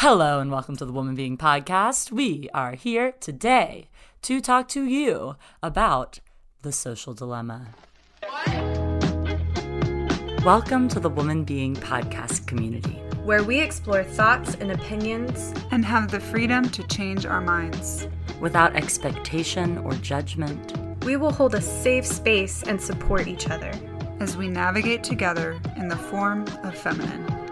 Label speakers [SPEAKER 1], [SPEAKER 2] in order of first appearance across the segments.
[SPEAKER 1] Hello and welcome to the Woman Being Podcast. We are here today to talk to you about the social dilemma. Welcome to the Woman Being Podcast community.
[SPEAKER 2] where we explore thoughts and opinions.
[SPEAKER 3] and have the freedom to change our minds.
[SPEAKER 1] Without expectation or judgment,
[SPEAKER 2] We will hold a safe space and support each other.
[SPEAKER 3] as we navigate together in the form of feminine.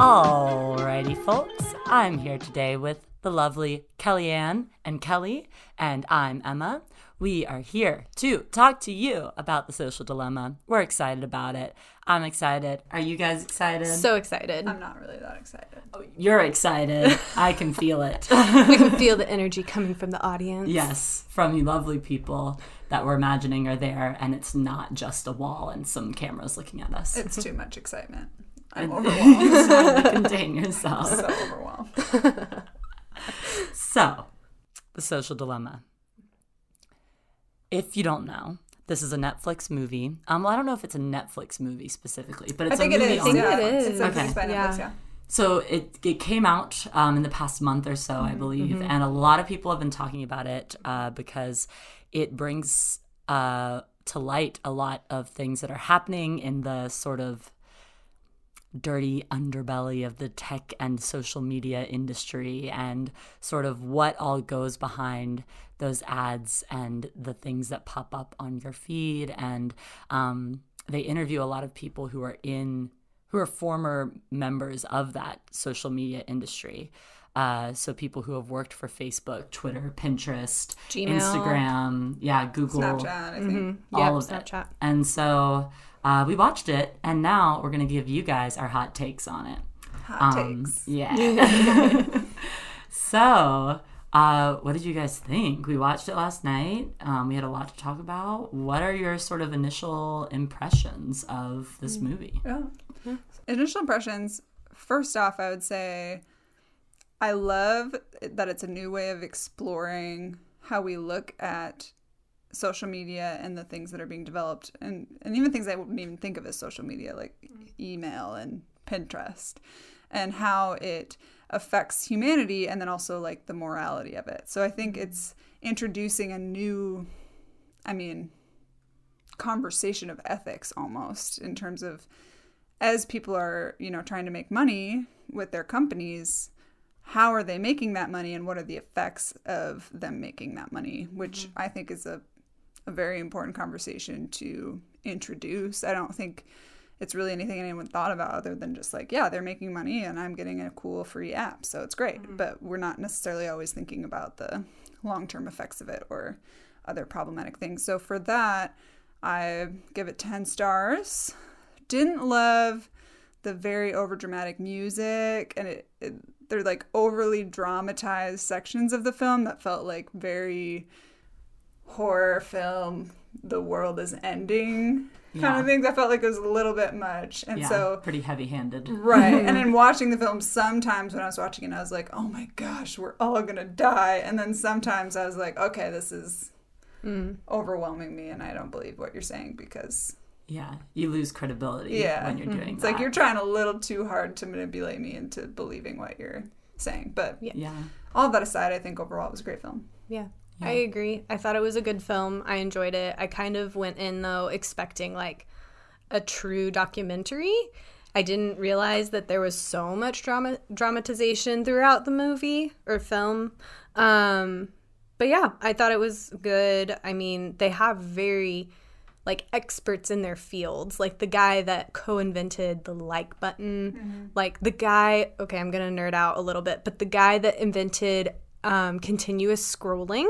[SPEAKER 1] Alrighty, folks. I'm here today with the lovely Kellyanne and Kelly, and I'm Emma. We are here to talk to you about the social dilemma. We're excited about it. I'm excited. Are you guys excited?
[SPEAKER 2] So excited.
[SPEAKER 3] I'm not really that excited.
[SPEAKER 1] Oh, you're excited. I can feel it.
[SPEAKER 2] we can feel the energy coming from the audience.
[SPEAKER 1] yes, from you lovely people that we're imagining are there, and it's not just a wall and some cameras looking at us.
[SPEAKER 3] It's too much excitement. I'm
[SPEAKER 1] it's
[SPEAKER 3] overwhelmed.
[SPEAKER 1] hard to contain yourself.
[SPEAKER 3] so overwhelmed.
[SPEAKER 1] So, the social dilemma. If you don't know, this is a Netflix movie. Um, well, I don't know if it's a Netflix movie specifically, but
[SPEAKER 3] I
[SPEAKER 1] it's
[SPEAKER 3] think
[SPEAKER 1] a movie
[SPEAKER 3] is.
[SPEAKER 1] on
[SPEAKER 2] I think
[SPEAKER 3] yeah.
[SPEAKER 2] it is.
[SPEAKER 3] It's,
[SPEAKER 1] Okay.
[SPEAKER 3] Netflix,
[SPEAKER 2] Yeah.
[SPEAKER 3] yeah.
[SPEAKER 1] So it it came out um, in the past month or so, I believe, and a lot of people have been talking about it uh, because it brings uh, to light a lot of things that are happening in the sort of dirty underbelly of the tech and social media industry and sort of what all goes behind those ads and the things that pop up on your feed and um, they interview a lot of people who are in who are former members of that social media industry uh, so people who have worked for facebook twitter pinterest
[SPEAKER 2] Gmail.
[SPEAKER 1] instagram yeah google
[SPEAKER 3] Snapchat, I think.
[SPEAKER 1] all
[SPEAKER 2] Yep,
[SPEAKER 1] of
[SPEAKER 2] Snapchat.
[SPEAKER 1] it. And so uh, we watched it, and now we're gonna give you guys our hot takes on it.
[SPEAKER 3] Hot
[SPEAKER 1] Um,
[SPEAKER 3] takes.
[SPEAKER 1] Yeah. so, uh, what did you guys think? We watched it last night. Um, we had a lot to talk about. What are your sort of initial impressions of this
[SPEAKER 3] Mm.
[SPEAKER 1] movie?
[SPEAKER 3] Yeah. Initial impressions. First off, I would say I love that it's a new way of exploring how we look at social media and the things that are being developed and, and even things I wouldn't even think of as social media like mm-hmm. email and Pinterest and how it affects humanity and then also like the morality of it. So I think mm-hmm. it's introducing a new I mean conversation of ethics almost in terms of as people are, you know, trying to make money with their companies, how are they making that money and what are the effects of them making that money, which mm-hmm. I think is a, a very important conversation to introduce. I don't think it's really anything anyone thought about other than just like, yeah, they're making money and I'm getting a cool free app. So it's great. Mm-hmm. But we're not necessarily always thinking about the long term effects of it or other problematic things. So for that, I give it 10 stars. Didn't love the very overdramatic music and it, it they're like overly dramatized sections of the film that felt like very horror film the world is ending kind
[SPEAKER 1] Yeah.
[SPEAKER 3] of things i felt like it was a little bit much and
[SPEAKER 1] yeah,
[SPEAKER 3] so
[SPEAKER 1] pretty heavy-handed.
[SPEAKER 3] right and in watching the film sometimes when i was watching it i was like oh my gosh we're all gonna die and then sometimes i was like okay this is mm. overwhelming me and i don't believe what you're saying because
[SPEAKER 1] Yeah, you lose credibility
[SPEAKER 3] yeah
[SPEAKER 1] when you're mm-hmm. doing
[SPEAKER 3] it's
[SPEAKER 1] that.
[SPEAKER 3] like you're trying a little too hard to manipulate me into believing what you're saying but
[SPEAKER 2] Yeah.
[SPEAKER 1] yeah.
[SPEAKER 3] all that aside i think overall it was a great film
[SPEAKER 2] Yeah. I agree. I thought it was a good film. I enjoyed it. I kind of went in though expecting like a true documentary. I didn't realize that there was so much drama dramatization throughout the movie or film. Um but yeah, I thought it was good. I mean, they have very like experts in their fields, like the guy that co-invented the like button, like the guy. Okay, I'm gonna nerd out a little bit, but the guy that invented um, continuous scrolling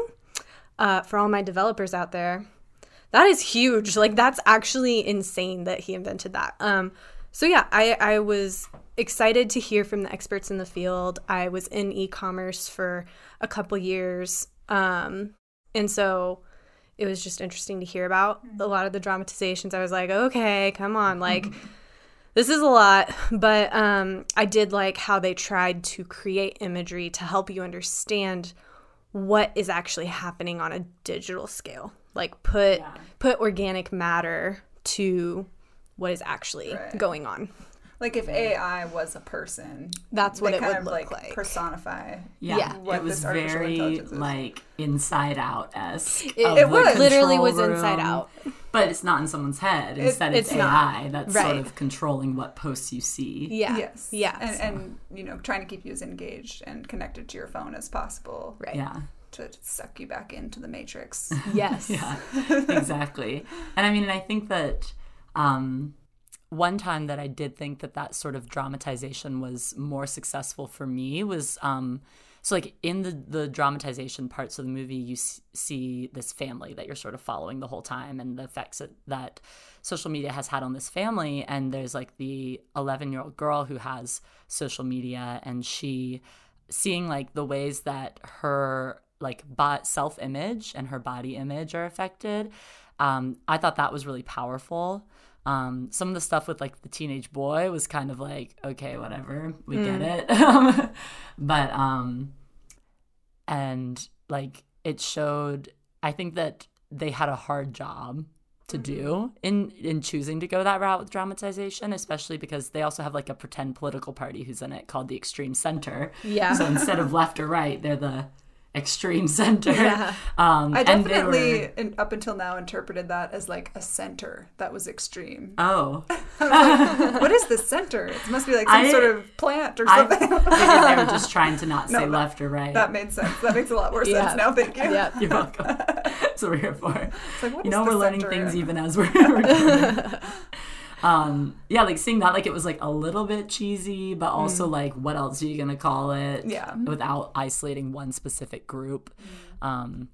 [SPEAKER 2] uh, for all my developers out there, that is huge. Like that's actually insane that he invented that. Um, so yeah, I I was excited to hear from the experts in the field. I was in e-commerce for a couple years, um, and so it was just interesting to hear about a lot of the dramatizations. I was like, okay, come on, like this is a lot, but um, I did like how they tried to create imagery to help you understand what is actually happening on a digital scale. Like put
[SPEAKER 1] Yeah.
[SPEAKER 2] put organic matter to what is actually
[SPEAKER 3] Right.
[SPEAKER 2] going on.
[SPEAKER 3] Like if AI was a person,
[SPEAKER 2] That's what
[SPEAKER 3] they
[SPEAKER 2] it
[SPEAKER 3] kind
[SPEAKER 2] would
[SPEAKER 3] of
[SPEAKER 2] look
[SPEAKER 3] like,
[SPEAKER 2] like.
[SPEAKER 3] personify.
[SPEAKER 1] Yeah,
[SPEAKER 2] Yeah.
[SPEAKER 3] What
[SPEAKER 1] it was
[SPEAKER 3] this
[SPEAKER 1] very like Inside Out esque.
[SPEAKER 2] It- it
[SPEAKER 3] was.
[SPEAKER 2] Literally was Inside Out.
[SPEAKER 1] but it's not in someone's head. Instead, it's,
[SPEAKER 2] it's not.
[SPEAKER 1] AI that's sort of controlling what posts you see.
[SPEAKER 2] Yeah.
[SPEAKER 3] Yes.
[SPEAKER 2] Yeah.
[SPEAKER 3] And, and you know, trying to keep you as engaged and connected to your phone as possible
[SPEAKER 2] right.
[SPEAKER 1] Yeah,
[SPEAKER 3] to suck you back into the matrix.
[SPEAKER 2] Yes.
[SPEAKER 1] yeah, exactly. And I mean, and I think that um, one time that I did think that that sort of dramatization was more successful for me was um, so like in the the dramatization parts of the movie, you s- see this family that you're sort of following the whole time and the effects that, that social media has had on this family. And there's like the 11 year old girl who has social media and she seeing like the ways that her like bo- self image and her body image are affected. Um, I thought that was really powerful. Um, some of the stuff with like the teenage boy was kind of like, okay, whatever, we get it. but, um, and like it showed, I think that they had a hard job to do in in choosing to go that route with dramatization, especially because they also have like a pretend political party who's in it called the Extreme Center.
[SPEAKER 2] Yeah.
[SPEAKER 1] So instead of left or right, they're the extreme center.
[SPEAKER 2] Yeah.
[SPEAKER 1] Um,
[SPEAKER 3] I
[SPEAKER 1] and
[SPEAKER 3] definitely,
[SPEAKER 1] were-
[SPEAKER 3] in, up until now, interpreted that as like a center that was extreme.
[SPEAKER 1] oh,
[SPEAKER 3] what is the center? It must be like some
[SPEAKER 1] I-
[SPEAKER 3] sort of plant or
[SPEAKER 1] I
[SPEAKER 3] something.
[SPEAKER 1] figured they were just trying to not say
[SPEAKER 3] No, that-
[SPEAKER 1] left or right.
[SPEAKER 3] that made sense. That makes a lot more
[SPEAKER 2] Yeah.
[SPEAKER 3] sense now. Thank you.
[SPEAKER 2] Yeah.
[SPEAKER 1] You're welcome. That's what we're here for.
[SPEAKER 3] It's like,
[SPEAKER 1] you know, we're learning things even as we're recording. Um, yeah, like seeing that, like it was like a little bit cheesy, but also like, what else are you gonna call it?
[SPEAKER 3] Yeah.
[SPEAKER 1] without isolating one specific group. Um,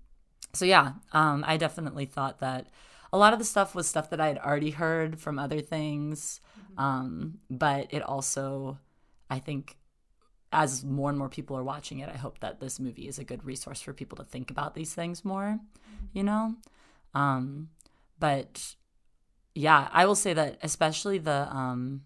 [SPEAKER 1] so yeah, um, I definitely thought that a lot of the stuff was stuff that I had already heard from other things, um, but it also, I think, as more and more people are watching it, I hope that this movie is a good resource for people to think about these things more, you know? Um, but yeah, I will say that especially the um,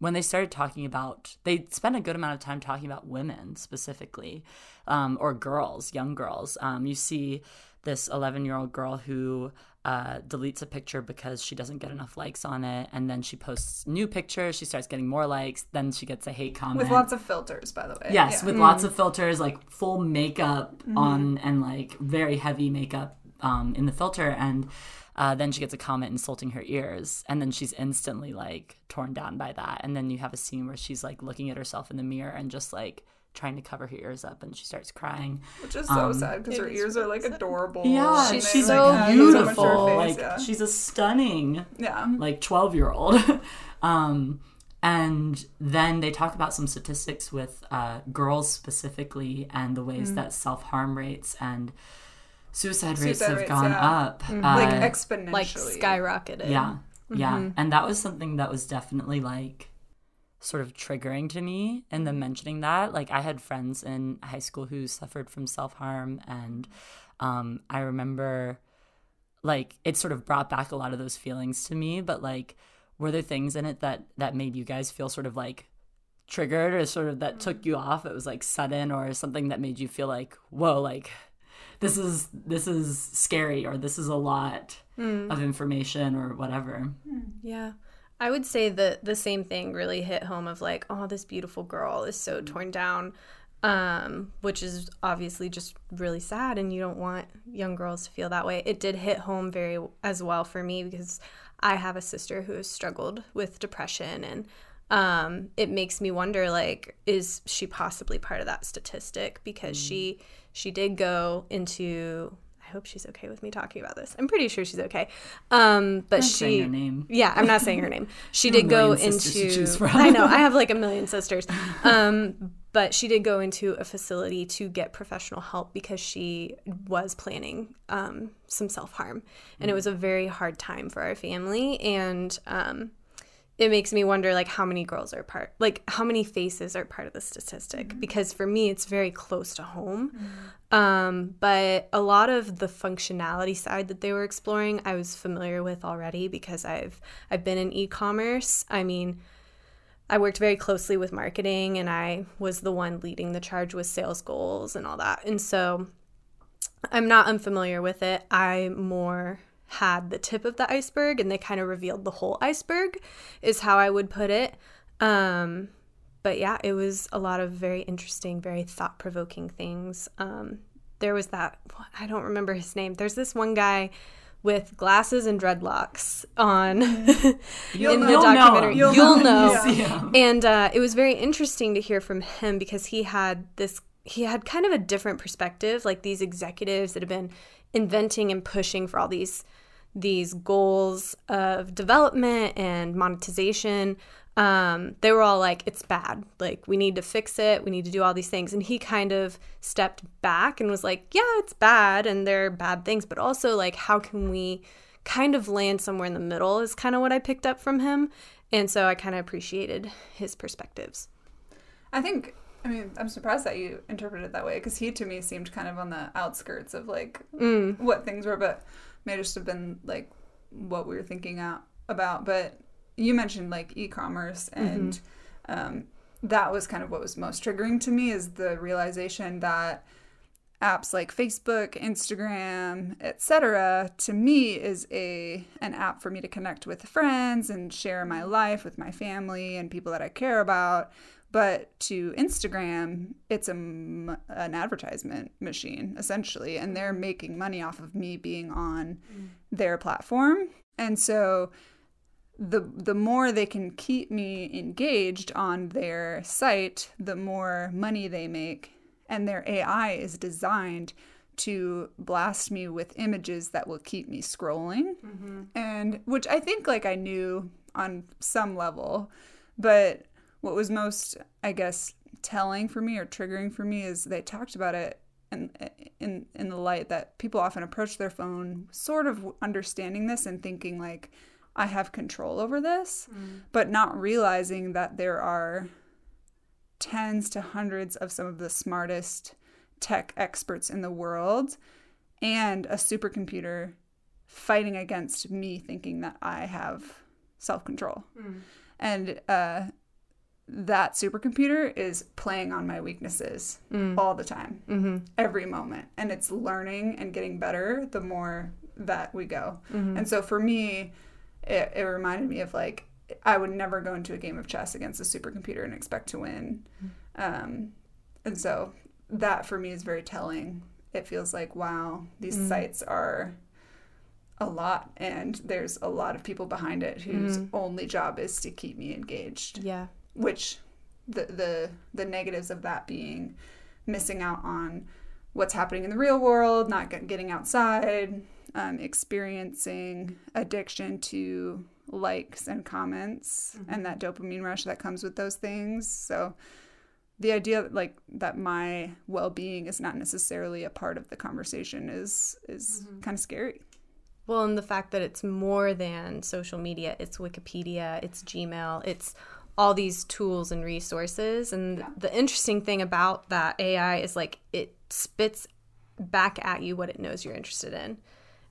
[SPEAKER 1] when they started talking about they spent a good amount of time talking about women specifically um, or girls young girls um, you see this 11 year old girl who uh, deletes a picture because she doesn't get enough likes on it and then she posts new pictures she starts getting more likes then she gets a hate comment
[SPEAKER 3] With lots of filters, by the way.
[SPEAKER 1] Yes,
[SPEAKER 3] Yeah.
[SPEAKER 1] with lots of filters, like full makeup
[SPEAKER 3] Mm-hmm.
[SPEAKER 1] on, and like very heavy makeup um, in the filter. And uh, then she gets a comment insulting her ears, and then she's instantly like torn down by that. And then you have a scene where she's like looking at herself in the mirror and just like trying to cover her ears up, and she starts crying.
[SPEAKER 3] Which is so sad because her
[SPEAKER 2] it is
[SPEAKER 3] ears are like adorable.
[SPEAKER 1] Yeah,
[SPEAKER 3] and
[SPEAKER 2] She's
[SPEAKER 3] they,
[SPEAKER 1] she's
[SPEAKER 3] like,
[SPEAKER 2] so
[SPEAKER 3] so much to her
[SPEAKER 1] beautiful.
[SPEAKER 3] face,
[SPEAKER 1] like
[SPEAKER 3] yeah.
[SPEAKER 1] she's a stunning
[SPEAKER 3] yeah.
[SPEAKER 1] like 12 year old um and then they talk about some statistics with uh, girls specifically and the ways
[SPEAKER 3] Mm.
[SPEAKER 1] that self-harm rates and suicide rates
[SPEAKER 3] Suicide
[SPEAKER 1] have
[SPEAKER 3] rates,
[SPEAKER 1] gone
[SPEAKER 3] yeah. Mm-hmm.
[SPEAKER 1] up
[SPEAKER 3] like
[SPEAKER 1] uh,
[SPEAKER 3] exponentially.
[SPEAKER 2] Like skyrocketed.
[SPEAKER 1] yeah yeah
[SPEAKER 3] Mm-hmm.
[SPEAKER 1] and that was something that was definitely like sort of triggering to me and then mentioning that like i had friends in high school who suffered from self-harm and um, i remember like it sort of brought back a lot of those feelings to me but like were there things in it that that made you guys feel sort of like triggered or sort of that took you off it was like sudden or something that made you feel like whoa like this is this is scary or this is a lot of information or whatever.
[SPEAKER 2] Yeah. I would say that the same thing really hit home of like, oh, this beautiful girl is so torn down, um, which is obviously just really sad, and you don't want young girls to feel that way. It did hit home very as well for me because I have a sister who has struggled with depression, and um, it makes me wonder, like, is she possibly part of that statistic? Because she she did go into. I hope she's okay with me talking about this. I'm pretty sure she's okay. Um, but
[SPEAKER 1] Not
[SPEAKER 2] she
[SPEAKER 1] saying her name.
[SPEAKER 2] yeah, I'm not saying her name. She did go
[SPEAKER 1] million sisters to
[SPEAKER 2] into. I know I have like a million sisters, um, but she did go into a facility to get professional help because she was planning um, some self harm, and it was a very hard time for our family. And um, it makes me wonder, like, how many girls are part, like, how many faces are part of the statistic? Because for me, it's very close to home. Um, but a lot of the functionality side that they were exploring, I was familiar with already because I've I've been in e-commerce. I mean, I worked very closely with marketing and I was the one leading the charge with sales goals and all that. And so I'm not unfamiliar with it. I more had the tip of the iceberg and they kind of revealed the whole iceberg is how I would put it. Um, but yeah, it was a lot of very interesting, very thought provoking things. Um, there was that, I don't remember his name. There's this one guy with glasses and dreadlocks on
[SPEAKER 1] You'll
[SPEAKER 2] in the
[SPEAKER 1] know.
[SPEAKER 2] documentary.
[SPEAKER 1] You'll
[SPEAKER 2] You'll,
[SPEAKER 3] know.
[SPEAKER 2] know.
[SPEAKER 1] Yeah.
[SPEAKER 2] And uh, it was very interesting to hear from him because he had this, he had kind of a different perspective. Like these executives that have been inventing and pushing for all these these goals of development and monetization um, they were all like it's bad. Like we need to fix it. We need to do all these things. And he kind of stepped back and was like yeah it's bad and there are bad things but also like how can we kind of land somewhere in the middle is kind of what i picked up from him. And so i kind of appreciated his perspectives.
[SPEAKER 3] I think. I mean, I'm surprised that you interpreted it that way because he to me seemed kind of on the outskirts of like
[SPEAKER 2] mm,
[SPEAKER 3] what things were, but may just have been like what we were thinking out about. But you mentioned like e-commerce, and um, that was kind of what was most triggering to me is the realization that apps like Facebook, Instagram, etc. to me is a an app for me to connect with friends and share my life with my family and people that I care about. But to Instagram, it's a, an advertisement machine essentially, and they're making money off of me being on mm. their platform. And so the the more they can keep me engaged on their site, the more money they make. And their AI is designed to blast me with images that will keep me scrolling. Mm-hmm. And which I think like I knew on some level, but what was most I guess telling for me or triggering for me is they talked about it in in in the light that people often approach their phone sort of understanding this and thinking like I have control over this, but not realizing that there are tens to hundreds of some of the smartest tech experts in the world and a supercomputer fighting against me thinking that I have self control. And uh, that supercomputer is playing on my weaknesses mm. all the time,
[SPEAKER 2] mm-hmm,
[SPEAKER 3] every moment. And it's learning and getting better the more that we go. Mm-hmm. And so for me, it, it reminded me of like, I would never go into a game of chess against a supercomputer and expect to win. Mm-hmm. Um, and so that for me is very telling. It feels like, wow, these mm. sites are a lot and there's a lot of people behind it whose mm-hmm. only job is to keep me engaged.
[SPEAKER 2] Yeah
[SPEAKER 3] which the the the negatives of that being missing out on what's happening in the real world, not getting outside, um, experiencing addiction to likes and comments, and that dopamine rush that comes with those things. So the idea like that my well-being is not necessarily a part of the conversation is is kind of scary.
[SPEAKER 2] Well, and the fact that it's more than social media, it's Wikipedia, it's Gmail, it's all these tools and resources. And the interesting thing about that AI is like it spits back at you what it knows you're interested in,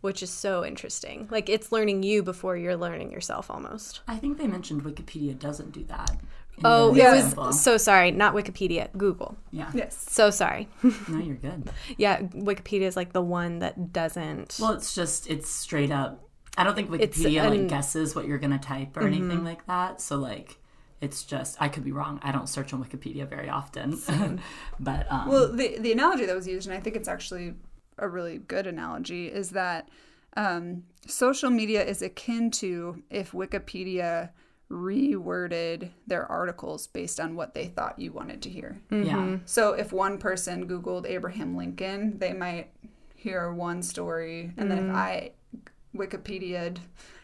[SPEAKER 2] which is so interesting. Like it's learning you before you're learning yourself almost.
[SPEAKER 1] I think they mentioned Wikipedia doesn't do that.
[SPEAKER 2] Oh,
[SPEAKER 1] the
[SPEAKER 2] it was so sorry, not Wikipedia, Google.
[SPEAKER 1] yeah.
[SPEAKER 3] Yes.
[SPEAKER 2] So sorry.
[SPEAKER 1] No, you're good.
[SPEAKER 2] yeah, Wikipedia is like the one that doesn't.
[SPEAKER 1] Well, it's just it's straight up. I don't think Wikipedia
[SPEAKER 2] an-
[SPEAKER 1] like guesses what you're gonna type or mm-hmm. anything like that. So like, it's just I could be wrong. I don't search on Wikipedia very often, but um,
[SPEAKER 3] Well, the the analogy that was used, and I think it's actually a really good analogy, is that um, social media is akin to if Wikipedia reworded their articles based on what they thought you wanted to hear.
[SPEAKER 1] yeah,
[SPEAKER 3] So if one person Googled Abraham Lincoln, they might hear one story, and then if I Wikipedia'd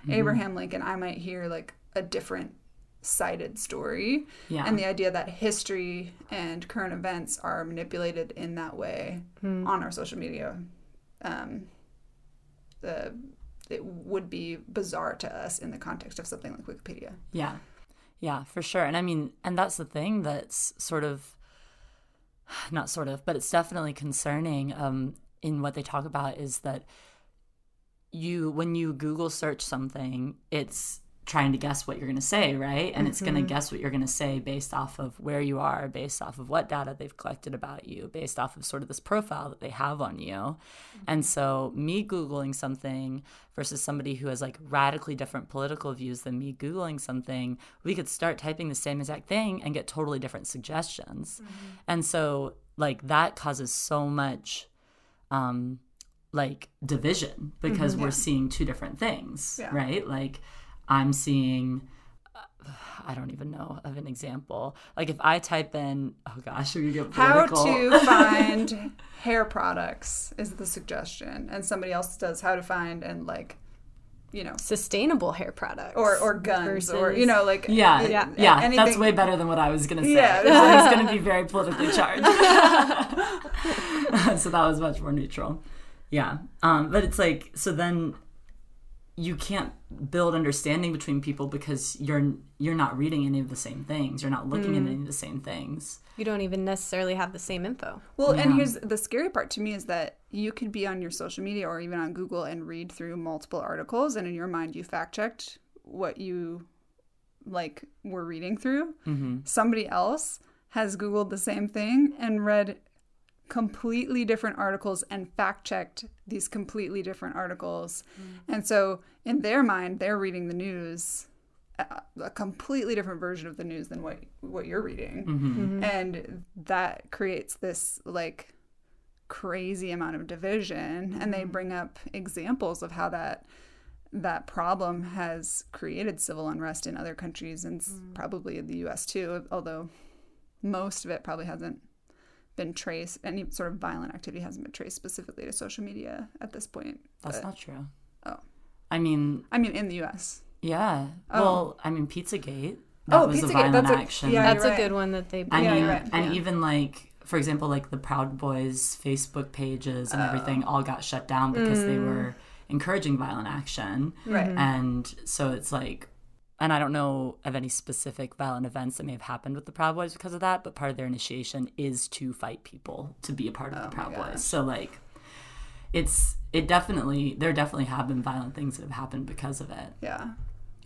[SPEAKER 3] Abraham Lincoln, I might hear like a different cited story.
[SPEAKER 1] yeah,
[SPEAKER 3] And the idea that history and current events are manipulated in that way on our social media, um, the, it would be bizarre to us in the context of something like Wikipedia.
[SPEAKER 1] yeah, yeah, for sure. And I mean, and that's the thing that's sort of not sort of, but it's definitely concerning. Um, in what they talk about is that you when you Google search something, it's trying to guess what you're going to say, right? And it's going to mm-hmm. guess what you're going to say based off of where you are, based off of what data they've collected about you, based off of sort of this profile that they have on you. And mm-hmm. so, me Googling something versus somebody who has like radically different political views than me Googling something, we could start typing the same exact thing and get totally different suggestions. Mm-hmm. And so, like, that causes so much. Um, like division because we're seeing two different things,
[SPEAKER 3] Yeah.
[SPEAKER 1] right? Like I'm seeing uh, I don't even know of an example. Like if I type in oh gosh, we get
[SPEAKER 3] How to find hair products is the suggestion, and somebody else does how to find and like, you know,
[SPEAKER 2] Sustainable hair products.
[SPEAKER 3] or or guns or you know like
[SPEAKER 1] yeah,
[SPEAKER 3] a-
[SPEAKER 1] yeah,
[SPEAKER 3] a-
[SPEAKER 1] yeah.
[SPEAKER 3] anything.
[SPEAKER 1] That's way better than what I was gonna say.
[SPEAKER 3] Yeah.
[SPEAKER 1] Yeah, it's gonna be very politically charged. so that was much more neutral. Yeah, um, but it's like so then you can't build understanding between people because you're you're not reading any of the same things. You're not looking
[SPEAKER 3] Mm.
[SPEAKER 1] at any of the same things.
[SPEAKER 2] you don't even necessarily have the same info.
[SPEAKER 3] Well, and here's the scary part to me is that you could be on your social media or even on Google and read through multiple articles, and in your mind, you fact checked what you like were reading through. Somebody else has Googled the same thing and read completely different articles and fact checked these completely different articles. Mm. And so, in their mind, they're reading the news. A a completely different version of the news than what what you're reading. Mm-hmm. Mm-hmm. And that creates this like crazy amount of division and they mm. bring up examples of how that that problem has created civil unrest in other countries and s mm. probably in the US too although most of it probably hasn't been traced any sort of violent activity hasn't been traced specifically to social media at this point
[SPEAKER 1] That's
[SPEAKER 3] But-
[SPEAKER 1] not true.
[SPEAKER 3] oh
[SPEAKER 1] I mean,
[SPEAKER 3] I mean in the US
[SPEAKER 1] yeah.
[SPEAKER 3] Oh.
[SPEAKER 1] Well, I mean, Pizzagate. That
[SPEAKER 3] Oh,
[SPEAKER 1] was a
[SPEAKER 3] Pizzagate,
[SPEAKER 1] violent
[SPEAKER 3] that's a-
[SPEAKER 1] action.
[SPEAKER 3] yeah,
[SPEAKER 2] That's
[SPEAKER 3] you're
[SPEAKER 2] a good one that they.
[SPEAKER 1] I
[SPEAKER 3] Yeah,
[SPEAKER 1] mean,
[SPEAKER 3] you're right.
[SPEAKER 1] and
[SPEAKER 3] Yeah.
[SPEAKER 1] even like, for example, like the Proud Boys Facebook pages
[SPEAKER 3] Oh.
[SPEAKER 1] and everything all got shut down because they
[SPEAKER 3] Mm.
[SPEAKER 1] were encouraging violent action.
[SPEAKER 3] right
[SPEAKER 1] And so it's like, and I don't know of any specific violent events that may have happened with the Proud Boys because of that, but part of their initiation is to fight people to be a part of the
[SPEAKER 3] Oh my
[SPEAKER 1] Proud. Boys. So like, it's it definitely there definitely have been violent things that have happened because of it.
[SPEAKER 3] yeah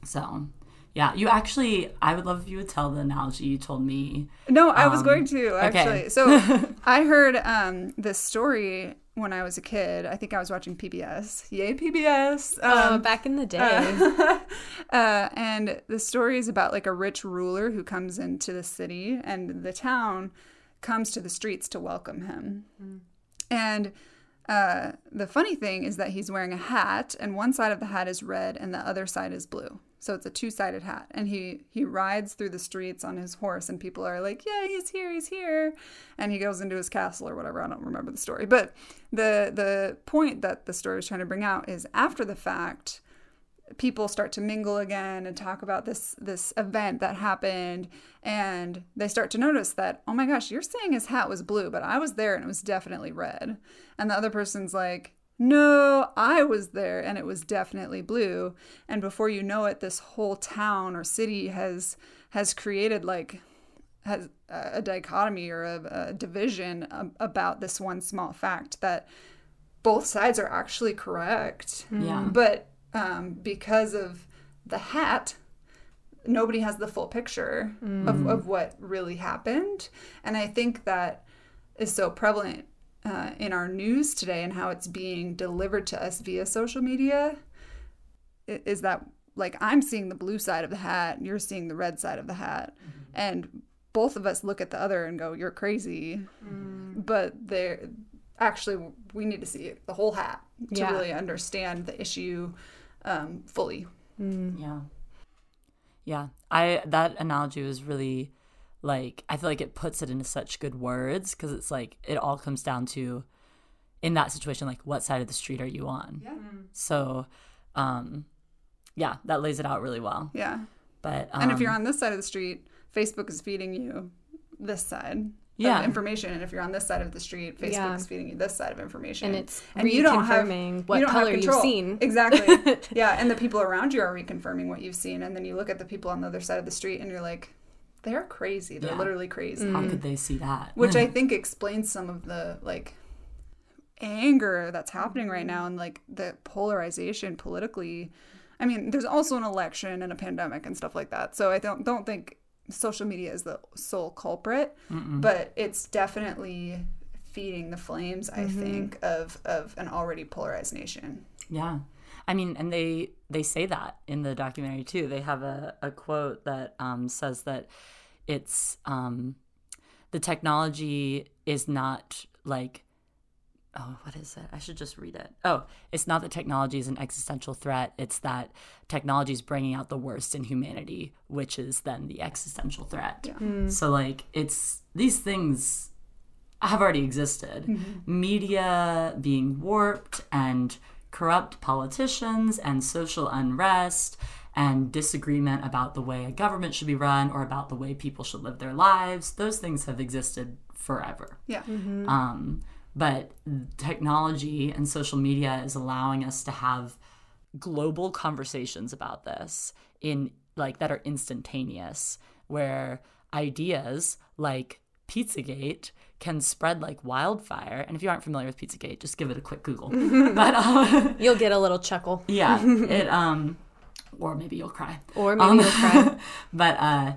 [SPEAKER 1] So. Yeah, you actually, I would love if you would tell the analogy you told me
[SPEAKER 3] No, I was
[SPEAKER 1] Um,
[SPEAKER 3] going to
[SPEAKER 1] okay.
[SPEAKER 3] actually. So I heard um, this story when I was a kid. I think I was watching PBS. Yay, PBS!
[SPEAKER 2] Oh,
[SPEAKER 3] Um,
[SPEAKER 2] back in the day.
[SPEAKER 3] uh, and the story is about like a rich ruler who comes into the city, and the town comes to the streets to welcome him. And uh, the funny thing is that he's wearing a hat, and one side of the hat is red, and the other side is blue. So it's a two-sided hat, and he he rides through the streets on his horse, and people are like, "Yeah, he's here, he's here," and he goes into his castle or whatever. I don't remember the story, but the the point that the story is trying to bring out is after the fact, people start to mingle again and talk about this this event that happened. And they start to notice that oh my gosh you're saying his hat was blue but i was there and it was definitely red. And the other person's like no i was there and it was definitely blue. And before you know it this whole town or city has has created like has a dichotomy or a, a division about this one small fact that both sides are actually correct.
[SPEAKER 1] Yeah.
[SPEAKER 3] but um, because of the hat nobody has the full picture of, of what really happened. And i think that is so prevalent uh, in our news today and how it's being delivered to us via social media is that like i'm seeing the blue side of the hat and you're seeing the red side of the hat and both of us look at the other and go you're crazy but they're actually we need to see the whole hat to
[SPEAKER 2] Yeah.
[SPEAKER 3] really understand the issue um, fully
[SPEAKER 1] Yeah. Yeah. I that analogy was really like I feel like it puts it into such good words because it's like it all comes down to in that situation like what side of the street are you on?
[SPEAKER 3] Yeah.
[SPEAKER 1] So um yeah, that lays it out really well.
[SPEAKER 3] yeah
[SPEAKER 1] But um,
[SPEAKER 3] and if you're on this side of the street facebook is feeding you this side
[SPEAKER 1] Yeah.
[SPEAKER 3] of information and if you're on this side of the street facebook
[SPEAKER 2] Yeah.
[SPEAKER 3] is feeding you this side of information
[SPEAKER 2] And it's and
[SPEAKER 3] you don't have-
[SPEAKER 2] reconfirming what
[SPEAKER 3] you don't have
[SPEAKER 2] color you've seen.
[SPEAKER 3] exactly yeah and the people around you are reconfirming what you've seen and then you look at the people on the other side of the street and you're like they're crazy they're
[SPEAKER 1] Yeah.
[SPEAKER 3] literally crazy
[SPEAKER 1] how could they see that?
[SPEAKER 3] which I think explains some of the like anger that's happening right now and like the polarization politically I mean, there's also an election and a pandemic and stuff like that. So I don't don't think social media is the sole culprit, but it's definitely feeding the flames. I mm-hmm. think of of an already polarized nation.
[SPEAKER 1] Yeah. I mean, and they they say that in the documentary too. They have a, a quote that um, says that it's um, the technology is not like oh what is it? I should just read it. Oh it's not that technology is an existential threat. It's that technology is bringing out the worst in humanity which is then the existential threat. So like it's these things have already existed. Media being warped and corrupt politicians and social unrest and disagreement about the way a government should be run or about the way people should live their lives those things have existed forever
[SPEAKER 3] Yeah.
[SPEAKER 1] um, but technology and social media is allowing us to have global conversations about this in like that are instantaneous where ideas like pizzagate can spread like wildfire. And if you aren't familiar with pizzagate just give it a quick google. But uh,
[SPEAKER 2] You'll get a little chuckle,
[SPEAKER 1] yeah it um or maybe you'll cry.
[SPEAKER 2] Or maybe
[SPEAKER 1] Um,
[SPEAKER 2] you'll cry.
[SPEAKER 1] but uh,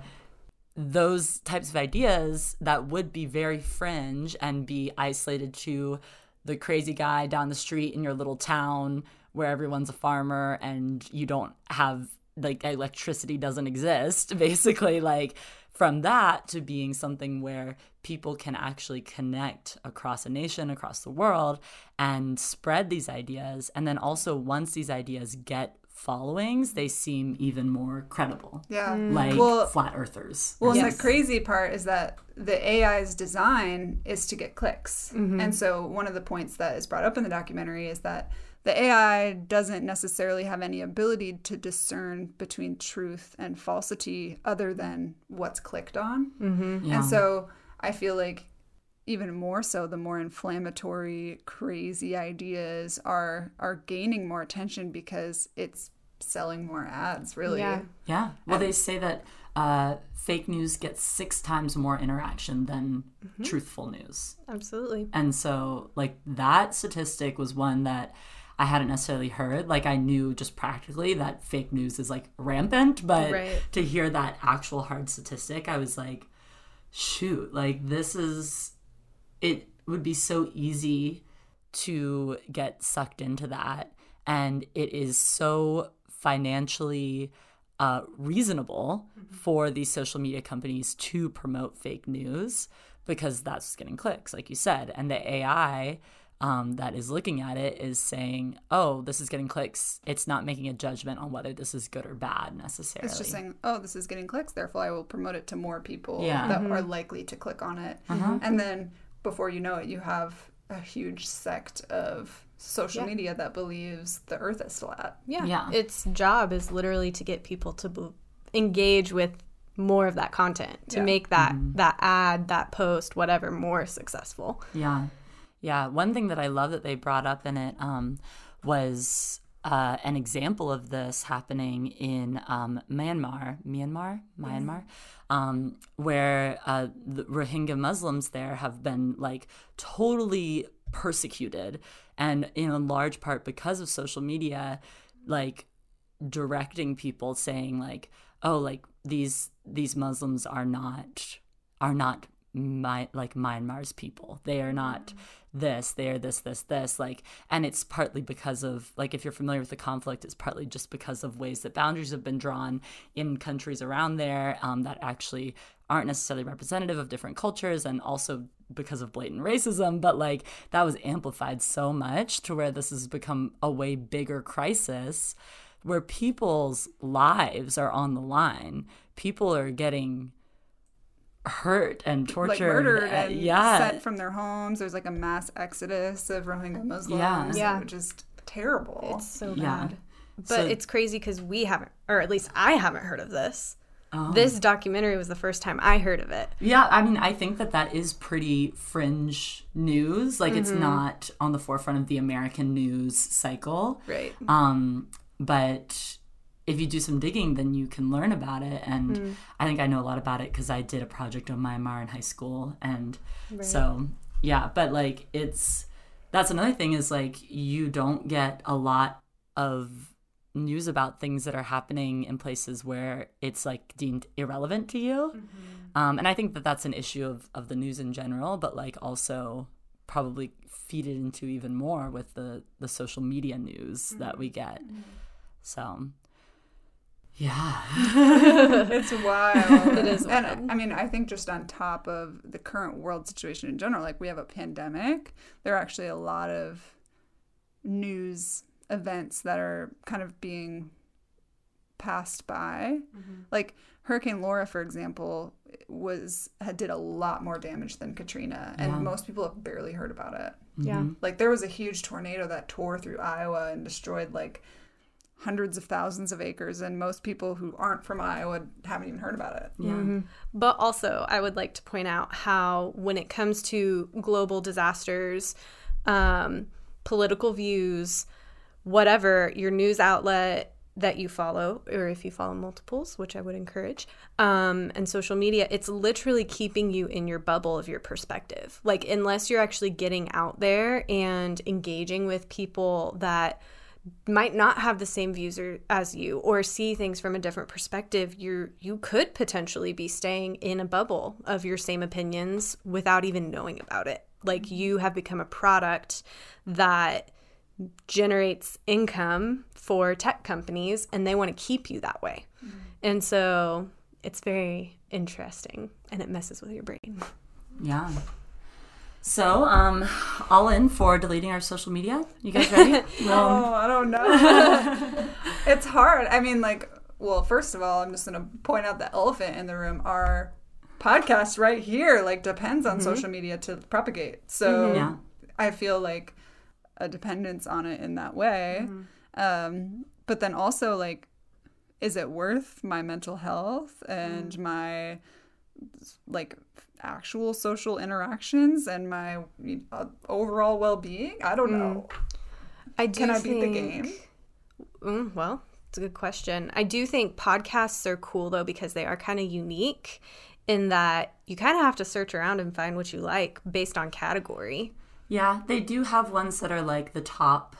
[SPEAKER 1] those types of ideas that would be very fringe and be isolated to the crazy guy down the street in your little town where everyone's a farmer and you don't have like electricity doesn't exist basically like from that to being something where people can actually connect across a nation across the world and spread these ideas. And then also once these ideas get followings they seem even more credible
[SPEAKER 3] Yeah. Mm.
[SPEAKER 1] like
[SPEAKER 3] Well-
[SPEAKER 1] flat earthers.
[SPEAKER 3] Well, and the crazy part is that the AI's design is to get clicks. Mm-hmm. And so, one of the points that is brought up in the documentary is that the AI doesn't necessarily have any ability to discern between truth and falsity other than what's clicked on. Mm-hmm.
[SPEAKER 1] Yeah.
[SPEAKER 3] And so, I feel like even more so the more inflammatory crazy ideas are are gaining more attention because it's selling more ads really
[SPEAKER 2] Yeah.
[SPEAKER 1] yeah. Well, they say that uh, fake news gets six times more interaction than truthful news.
[SPEAKER 2] Absolutely.
[SPEAKER 1] And so, like, that statistic was one that I hadn't necessarily heard. Like, I knew just practically that fake news is like rampant, but
[SPEAKER 2] Right.
[SPEAKER 1] to hear that actual hard statistic, I was like, shoot, like, this is, it would be so easy to get sucked into that. And it is so financially uh, reasonable for these social media companies to promote fake news because that's getting clicks, like you said. And the AI um, that is looking at it is saying, oh, this is getting clicks. It's not making a judgment on whether this is good or bad necessarily.
[SPEAKER 3] It's just saying, oh, this is getting clicks, therefore I will promote it to more people
[SPEAKER 1] Yeah.
[SPEAKER 3] that are likely to click on it. And then before you know it, you have a huge sect of social
[SPEAKER 2] Yeah.
[SPEAKER 3] media that believes the earth is flat.
[SPEAKER 2] Yeah.
[SPEAKER 1] Yeah.
[SPEAKER 2] Its job is literally to get people to be- engage with more of that content to
[SPEAKER 3] Yeah.
[SPEAKER 2] make that that ad, that post, whatever more successful.
[SPEAKER 1] Yeah. Yeah. One thing that I love that they brought up in it um, was uh, an example of this happening in um, Myanmar, Myanmar, Myanmar, um, where uh, the Rohingya Muslims there have been like totally persecuted, and in a large part because of social media, like directing people saying like oh like these these muslims are not are not my like myanmar's people they are not this they are this this this like and it's partly because of like if you're familiar with the conflict it's partly just because of ways that boundaries have been drawn in countries around there um, that actually aren't necessarily representative of different cultures and also because of blatant racism but like that was amplified so much to where this has become a way bigger crisis where people's lives are on the line. People are getting hurt and tortured.
[SPEAKER 3] Like murdered
[SPEAKER 1] Uh,
[SPEAKER 3] and
[SPEAKER 1] yeah.
[SPEAKER 3] sent from their homes. There's like a mass exodus of Rohingya Muslims.
[SPEAKER 2] Yeah.
[SPEAKER 3] Which is terrible.
[SPEAKER 2] It's so
[SPEAKER 1] Yeah.
[SPEAKER 2] bad. But
[SPEAKER 1] So-
[SPEAKER 2] it's crazy because we haven't, or at least I haven't heard of this.
[SPEAKER 1] Oh.
[SPEAKER 2] This documentary was the first time I heard of it.
[SPEAKER 1] Yeah, I mean, I think that that is pretty fringe news. Like, it's
[SPEAKER 2] Mm-hmm.
[SPEAKER 1] not on the forefront of the American news cycle.
[SPEAKER 2] Right.
[SPEAKER 1] Um, but if you do some digging, then you can learn about it. And
[SPEAKER 2] Mm.
[SPEAKER 1] I think I know a lot about it because I did a project on Myanmar in high school. And so, yeah, but like, it's that's another thing is like, you don't get a lot of news about things that are happening in places where it's like deemed irrelevant to you. Um, and I think that that's an issue of, of the news in general, but like also probably feed it into even more with the, the social media news that we get. So, yeah.
[SPEAKER 3] it's wild.
[SPEAKER 2] It is
[SPEAKER 3] And I mean, I think just on top of the current world situation in general, like we have a pandemic, there are actually a lot of news events that are kind of being passed by. Mm-hmm. Like Hurricane Laura, for example, was had did a lot more damage than Katrina, and
[SPEAKER 1] Yeah.
[SPEAKER 3] most people have barely heard about it.
[SPEAKER 2] Yeah.
[SPEAKER 3] Like there was a huge tornado that tore through Iowa and destroyed like hundreds of thousands of acres, and most people who aren't from Iowa haven't even heard about it.
[SPEAKER 1] Yeah.
[SPEAKER 2] But also, I would like to point out how, when it comes to global disasters, um, political views, whatever your news outlet that you follow, or if you follow multiples, which I would encourage, um, and social media, it's literally keeping you in your bubble of your perspective. Like, unless you're actually getting out there and engaging with people that might not have the same views or, as you or see things from a different perspective you you could potentially be staying in a bubble of your same opinions without even knowing about it. Like mm-hmm. you have become a product that generates income for tech companies and they want to keep you that way. Mm-hmm. And so it's very interesting and it messes with your brain.
[SPEAKER 1] Yeah. So, um, all in for deleting our social media. You guys ready? Well,
[SPEAKER 3] Oh, I don't know. it's hard. I mean, like, well, first of all, I'm just gonna point out the elephant in the room. Our podcast right here, like, depends on social media to propagate. So
[SPEAKER 1] Yeah.
[SPEAKER 3] I feel like a dependence on it in that way. Um, but then also, like, is it worth my mental health and my like actual social interactions and my uh, overall well-being? I don't know.
[SPEAKER 2] i do
[SPEAKER 3] Can I beat the game?
[SPEAKER 2] Mm, well, it's a good question. I do think podcasts are cool though because they are kind of unique in that you kind of have to search around and find what you like based on category.
[SPEAKER 1] yeah, they do have ones that are like the top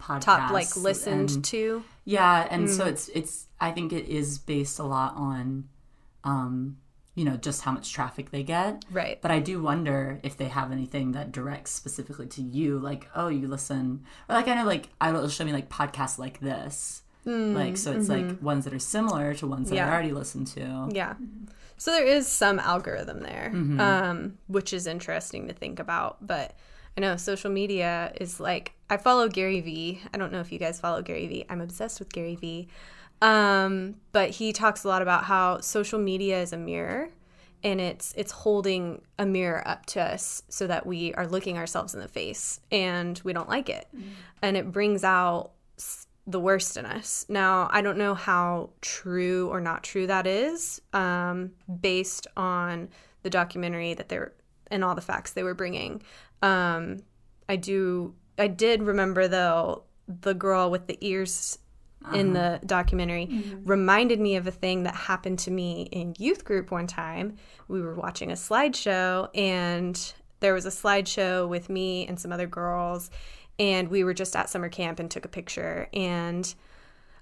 [SPEAKER 1] podcasts.
[SPEAKER 2] Top like listened
[SPEAKER 1] and-
[SPEAKER 2] to.
[SPEAKER 1] Yeah, and so it's it's. I think it is based a lot on, um, you know, just how much traffic they get.
[SPEAKER 2] Right.
[SPEAKER 1] But I do wonder if they have anything that directs specifically to you, like, oh, you listen, or like I know, like I will show me like podcasts like this, mm, like so it's like mm-hmm. ones that are similar to ones that
[SPEAKER 2] Yeah.
[SPEAKER 1] I already listened to.
[SPEAKER 2] Yeah. So there is some algorithm there, mm-hmm. um, which is interesting to think about. But I know social media is like I follow Gary Vee. I don't know if you guys follow Gary Vee. I'm obsessed with Gary Vee. Um, but he talks a lot about how social media is a mirror and it's it's holding a mirror up to us so that we are looking ourselves in the face and we don't like it. And it brings out the worst in us. Now, I don't know how true or not true that is, um, based on the documentary that they were and all the facts they were bringing. Um, I do, I did remember though the girl with the ears in uh-huh. the documentary mm-hmm. reminded me of a thing that happened to me in youth group one time. We were watching a slideshow and there was a slideshow with me and some other girls and we were just at summer camp and took a picture and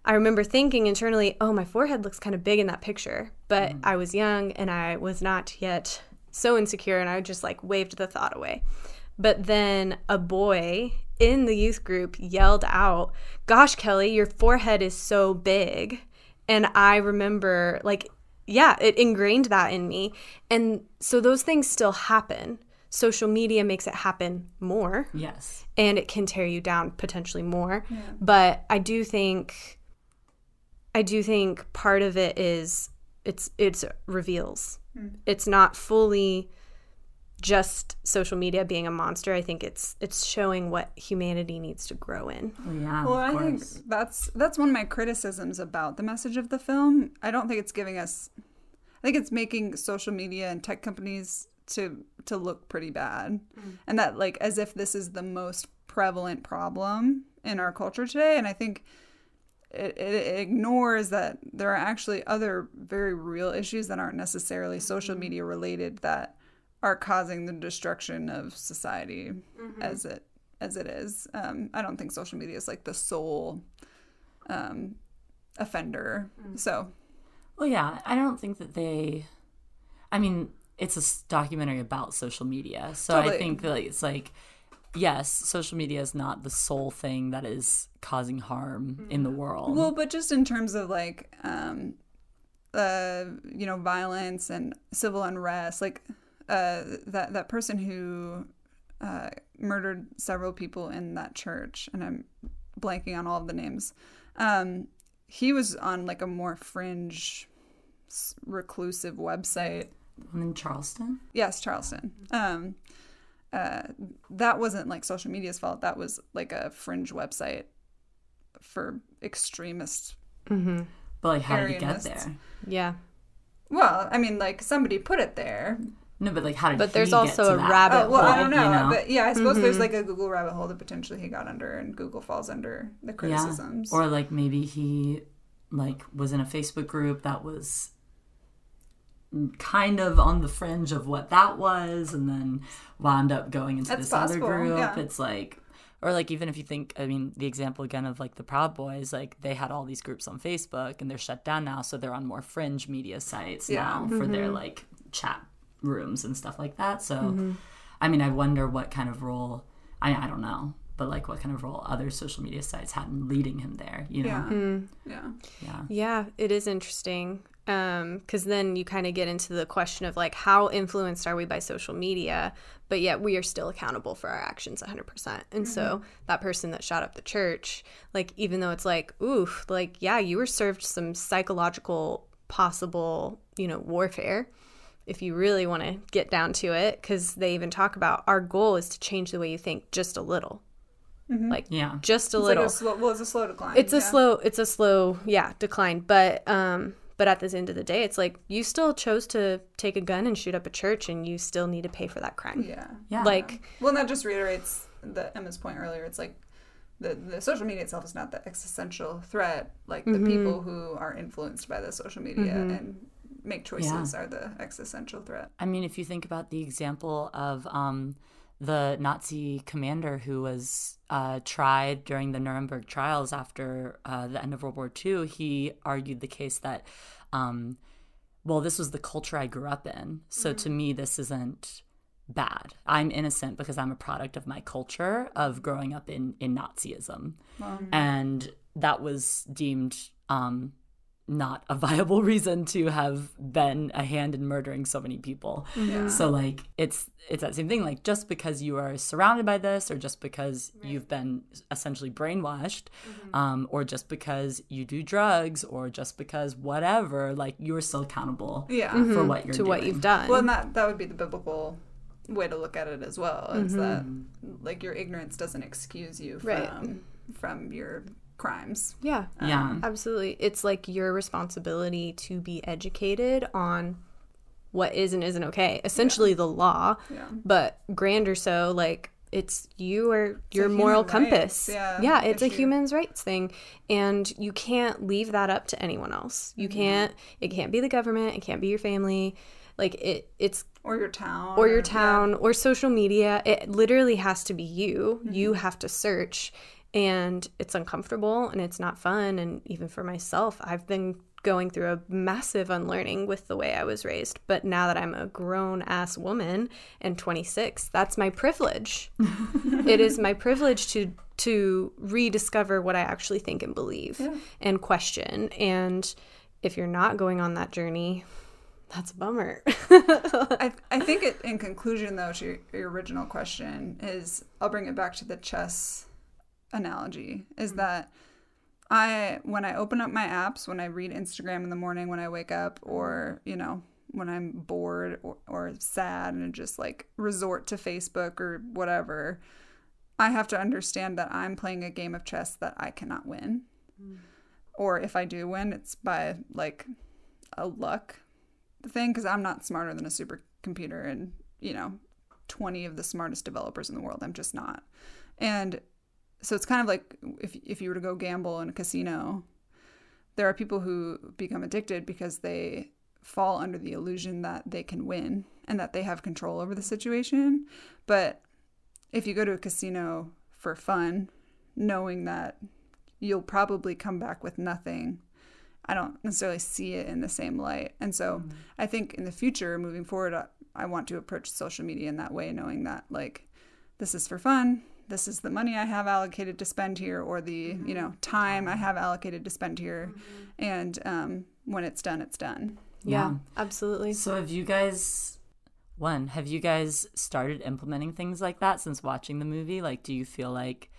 [SPEAKER 2] I remember thinking internally, "Oh, my forehead looks kind of big in that picture." But mm-hmm. I was young and I was not yet so insecure and I just like waved the thought away. But then a boy in the youth group yelled out, Gosh, Kelly, your forehead is so big. And I remember, like, yeah, it ingrained that in me. And so those things still happen. Social media makes it happen more
[SPEAKER 1] Yes.
[SPEAKER 2] and it can tear you down potentially more. But I do think I do think part of it is it's it's reveals. Hmm. It's not fully just social media being a monster. I think it's it's showing what humanity needs to grow in.
[SPEAKER 1] Well, yeah.
[SPEAKER 3] Well,
[SPEAKER 1] of
[SPEAKER 3] I think that's that's one of my criticisms about the message of the film. I don't think it's giving us. I think it's making social media and tech companies to to look pretty bad, mm-hmm. and that like as if this is the most prevalent problem in our culture today. And I think it, it ignores that there are actually other very real issues that aren't necessarily social mm-hmm. media related that are causing the destruction of society as it as it is. Um, I don't think social media is like the sole um, offender. So
[SPEAKER 1] Well, yeah, I don't think that they. I mean, it's a documentary about social media, so I think that it's like, yes, social media is not the sole thing that is causing harm in the world.
[SPEAKER 3] Well, but just in terms of like, um, uh, you know, violence and civil unrest, like uh, that that person who uh, murdered several people in that church, and I'm blanking on all of the names. Um, he was on like a more fringe, reclusive website.
[SPEAKER 1] And in Charleston,
[SPEAKER 3] Yes, Charleston. Um, uh, that wasn't like social media's fault. That was like a fringe website for extremist
[SPEAKER 2] Mm-hmm.
[SPEAKER 1] but like, how did it get there?
[SPEAKER 2] Yeah.
[SPEAKER 3] Well, I mean, like somebody put it there.
[SPEAKER 1] No, but like, how did? He get to Google?
[SPEAKER 2] But
[SPEAKER 1] he
[SPEAKER 2] there's
[SPEAKER 1] get
[SPEAKER 2] also
[SPEAKER 1] to
[SPEAKER 2] a
[SPEAKER 1] that
[SPEAKER 2] rabbit
[SPEAKER 3] Oh, well, I don't know,
[SPEAKER 1] you know?
[SPEAKER 3] but yeah, I suppose there's like a mm-hmm. Google rabbit hole that potentially he got under, and Google falls under the criticisms.
[SPEAKER 1] Or like maybe he like was in a Facebook group that was kind of on the fringe of what that was and then wound up going into
[SPEAKER 3] That's
[SPEAKER 1] this
[SPEAKER 3] possible,
[SPEAKER 1] other group.
[SPEAKER 3] yeah.
[SPEAKER 1] It's like or like even if you think I mean the example again of like the Proud Boys, like they had all these groups on Facebook and they're shut down now, so they're on more fringe media sites
[SPEAKER 3] Yeah.
[SPEAKER 1] now for their mm-hmm. like chat rooms and stuff like that. So mm-hmm. I mean I wonder what kind of role I I don't know. But like, what kind of role other social media sites had in leading him there? You know,
[SPEAKER 3] yeah, mm-hmm. Mm-hmm. yeah,
[SPEAKER 1] yeah.
[SPEAKER 2] Yeah, it is interesting. Um, because then you kind of get into the question of like, how influenced are we by social media? But yet we are still accountable for our actions 100%. And so that person that shot up the church, like, even though it's like, oof, like, yeah, you were served some psychological possible, you know, warfare if you really want to get down to it, because they even talk about our goal is to change the way you think just a little. Like,
[SPEAKER 1] Yeah.
[SPEAKER 2] just a
[SPEAKER 3] It's
[SPEAKER 2] little
[SPEAKER 3] like a slow, well, it's a slow decline.
[SPEAKER 2] it's a slow it's a slow yeah decline but um but at this end of the day it's like you still chose to take a gun and shoot up a church and you still need to pay for that crime
[SPEAKER 3] Yeah.
[SPEAKER 1] Yeah.
[SPEAKER 2] like
[SPEAKER 3] Well, and that just reiterates the Emma's point earlier. It's like the the social media itself is not the existential threat. Like the
[SPEAKER 2] Mm-hmm.
[SPEAKER 3] people who are influenced by the social media and make choices
[SPEAKER 1] Yeah.
[SPEAKER 3] are the existential threat.
[SPEAKER 1] I mean, if you think about the example of um, the Nazi commander who was uh, tried during the Nuremberg trials after uh, the end of World War II, he argued the case that, um, well, this was the culture I grew up in. So to me, this isn't bad. I'm innocent because I'm a product of my culture of growing up in, in Nazism. And that was deemed um, not a viable reason to have been a hand in murdering so many people.
[SPEAKER 3] Yeah.
[SPEAKER 1] So like it's it's that same thing. Like just because you are surrounded by this, or just because you've been essentially brainwashed, um, or just because you do drugs, or just because whatever, like you're still accountable
[SPEAKER 3] Yeah.
[SPEAKER 1] for what you're
[SPEAKER 2] to
[SPEAKER 1] doing.
[SPEAKER 2] what you've done
[SPEAKER 3] Well, and that that would be the biblical way to look at it as well. Is
[SPEAKER 2] Mm-hmm.
[SPEAKER 3] that like your ignorance doesn't excuse you from
[SPEAKER 2] Right.
[SPEAKER 3] from your crimes.
[SPEAKER 2] yeah.
[SPEAKER 1] Yeah.
[SPEAKER 2] absolutely. It's like your responsibility to be educated on what is and isn't okay. Essentially the law.
[SPEAKER 3] Yeah.
[SPEAKER 2] but grander so like it's you are your moral compass.
[SPEAKER 3] Rights, yeah,
[SPEAKER 2] yeah it's a human's rights thing. And you can't leave that up to anyone else. You
[SPEAKER 3] Mm-hmm.
[SPEAKER 2] can't it can't be the government. It can't be your family. Like it it's
[SPEAKER 3] Or your town.
[SPEAKER 2] or your
[SPEAKER 3] yeah.
[SPEAKER 2] town. Or social media. It literally has to be you. You
[SPEAKER 3] Mm-hmm.
[SPEAKER 2] have to search and it's uncomfortable and it's not fun. And even for myself i've been going through a massive unlearning with the way i was raised. But now that i'm a grown ass woman and 26 that's my privilege. It is my privilege to to rediscover what i actually think and believe and question. And if you're not going on that journey that's a bummer.
[SPEAKER 3] I, I think it, in conclusion, though, to your, your original question, is I'll bring it back to the chess analogy. Is hmm. that I, when I open up my apps, when I read Instagram in the morning when I wake up, or, hmm. you know, when I'm bored or, or sad and just like resort to Facebook or whatever, I have to understand that I'm playing a game of chess that I cannot win. Hmm. Or if I do win, it's by like a luck thing because I'm not smarter than a supercomputer and, you know, 20 of the smartest developers in the world. I'm just not. And so it's kind of like if, if you were to go gamble in a casino, there are people who become addicted because they fall under the illusion that they can win and that they have control over the situation. But if you go to a casino for fun, knowing that you'll probably come back with nothing. I don't necessarily see it in the same light. And so
[SPEAKER 1] Mm-hmm.
[SPEAKER 3] I think in the future, moving forward, I, I want to approach social media in that way, knowing that like this is for fun. This is the money I have allocated to spend here, or the
[SPEAKER 1] Mm-hmm.
[SPEAKER 3] you know time I have allocated to spend here, and um, when it's done, it's done.
[SPEAKER 2] Yeah,
[SPEAKER 1] Yeah.
[SPEAKER 2] absolutely.
[SPEAKER 1] So have you guys one, have you guys started implementing things like that since watching the movie? Like do you feel like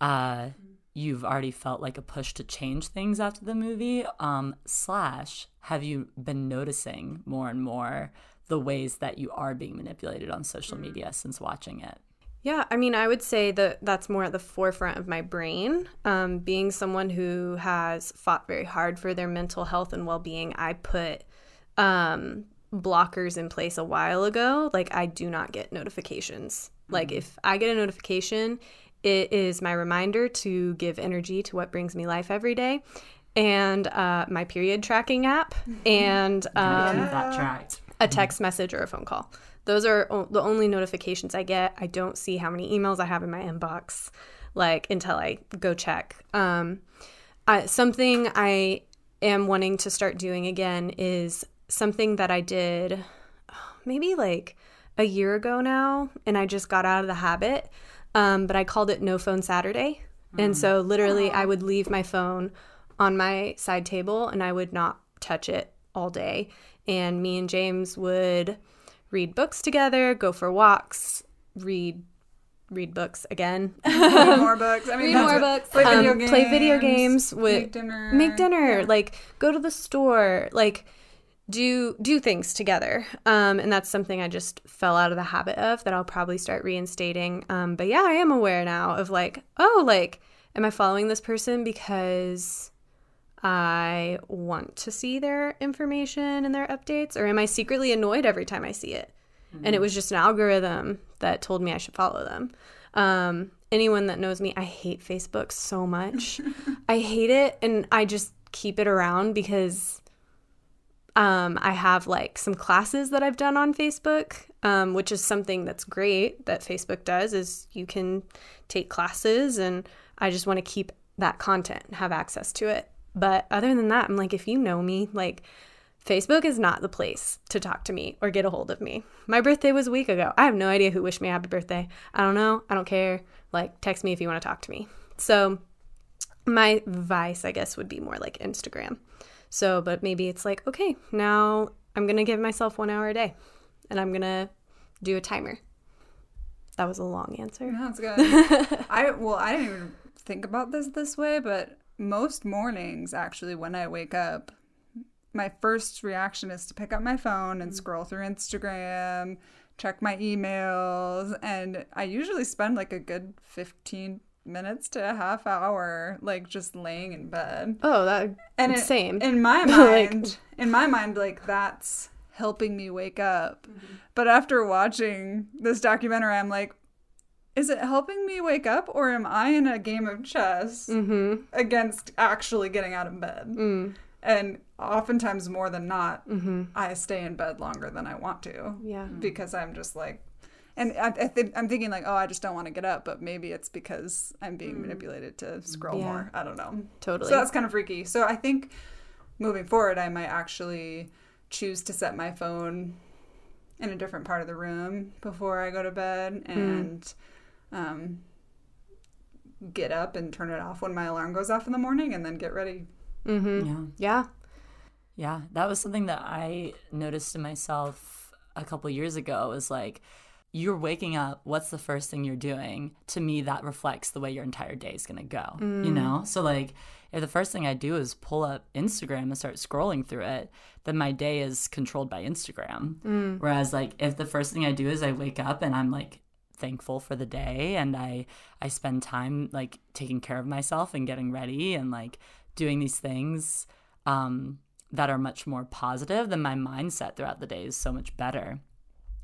[SPEAKER 1] uh you've already felt like a push to change things after the movie? Um slash have you been noticing more and more the ways that you are being manipulated on social media since watching it?
[SPEAKER 2] Yeah, I mean, I would say that that's more at the forefront of my brain. Um, being someone who has fought very hard for their mental health and well being, I put um, blockers in place a while ago. Like, I do not get notifications. Like, if I get a notification, it is my reminder to give energy to what brings me life every day. And uh, my period tracking app, and um,
[SPEAKER 1] that
[SPEAKER 2] a text message or a phone call. Those are o- the only notifications I get. I don't see how many emails I have in my inbox, like until I go check. Um, I, something I am wanting to start doing again is something that I did oh, maybe like a year ago now, and I just got out of the habit. Um, but I called it No Phone Saturday, and so literally I would leave my phone on my side table and I would not touch it all day. And me and James would read books together, go for walks, read read books again,
[SPEAKER 3] Read more books. I mean,
[SPEAKER 2] read more books,
[SPEAKER 3] Play video
[SPEAKER 2] um,
[SPEAKER 3] games.
[SPEAKER 2] play video games, with
[SPEAKER 3] make dinner.
[SPEAKER 2] make dinner, like go to the store, like do do things together. Um, and that's something I just fell out of the habit of that I'll probably start reinstating. Um, but yeah, I am aware now of like, oh, like, am I following this person because I want to see their information and their updates, or am I secretly annoyed every time I see it? And it was just an algorithm that told me I should follow them. Um, anyone that knows me, I hate Facebook so much. I hate it, and I just keep it around because um, I have like some classes that I've done on Facebook, um, which is something that's great that Facebook does. Is you can take classes, and I just want to keep that content and have access to it. But other than that, I'm like, if you know me, like Facebook is not the place to talk to me or get a hold of me. My birthday was a week ago. I have no idea who wished me a happy birthday. I don't know. I don't care. Like, text me if you want to talk to me. So, my vice, I guess, would be more like Instagram. So, but maybe it's like, okay, now I'm going to give myself one hour a day and I'm going to do a timer. That was a long answer.
[SPEAKER 3] That's good. I well, I didn't even think about this this way, but most mornings actually when I wake up, my first reaction is to pick up my phone and scroll through Instagram, check my emails, and I usually spend like a good 15 minutes to a half hour like just laying in bed.
[SPEAKER 2] Oh, that
[SPEAKER 3] And it-
[SPEAKER 2] same.
[SPEAKER 3] in my
[SPEAKER 2] Like-
[SPEAKER 3] mind, in my mind like that's helping me wake up.
[SPEAKER 2] Mm-hmm.
[SPEAKER 3] But after watching this documentary, I'm like is it helping me wake up or am I in a game of chess
[SPEAKER 2] mm-hmm.
[SPEAKER 3] against actually getting out of bed?
[SPEAKER 2] Mm.
[SPEAKER 3] And oftentimes, more than not,
[SPEAKER 2] Mm-hmm.
[SPEAKER 3] I stay in bed longer than I want to
[SPEAKER 2] Yeah.
[SPEAKER 3] because I'm just like, and I, I think I'm thinking like, oh, I just don't want to get up, but maybe it's because I'm being manipulated to scroll
[SPEAKER 2] Mm. Yeah.
[SPEAKER 3] more. I don't know.
[SPEAKER 2] Totally.
[SPEAKER 3] So that's kind of freaky. So I think moving forward, I might actually choose to set my phone in a different part of the room before I go to bed and um, get up and turn it off when my alarm goes off in the morning and then get ready.
[SPEAKER 2] mm-hmm.
[SPEAKER 1] Yeah.
[SPEAKER 2] Yeah.
[SPEAKER 1] Yeah, that was something that I noticed in myself a couple years ago. Was like, you're waking up. What's the first thing you're doing? To me, that reflects the way your entire day is gonna go. You know, so like, if the first thing I do is pull up Instagram and start scrolling through it, then my day is controlled by Instagram. Whereas, like, if the first thing I do is I wake up and I'm like thankful for the day and I I spend time like taking care of myself and getting ready and like doing these things um that are much more positive then my mindset throughout the day is so much better.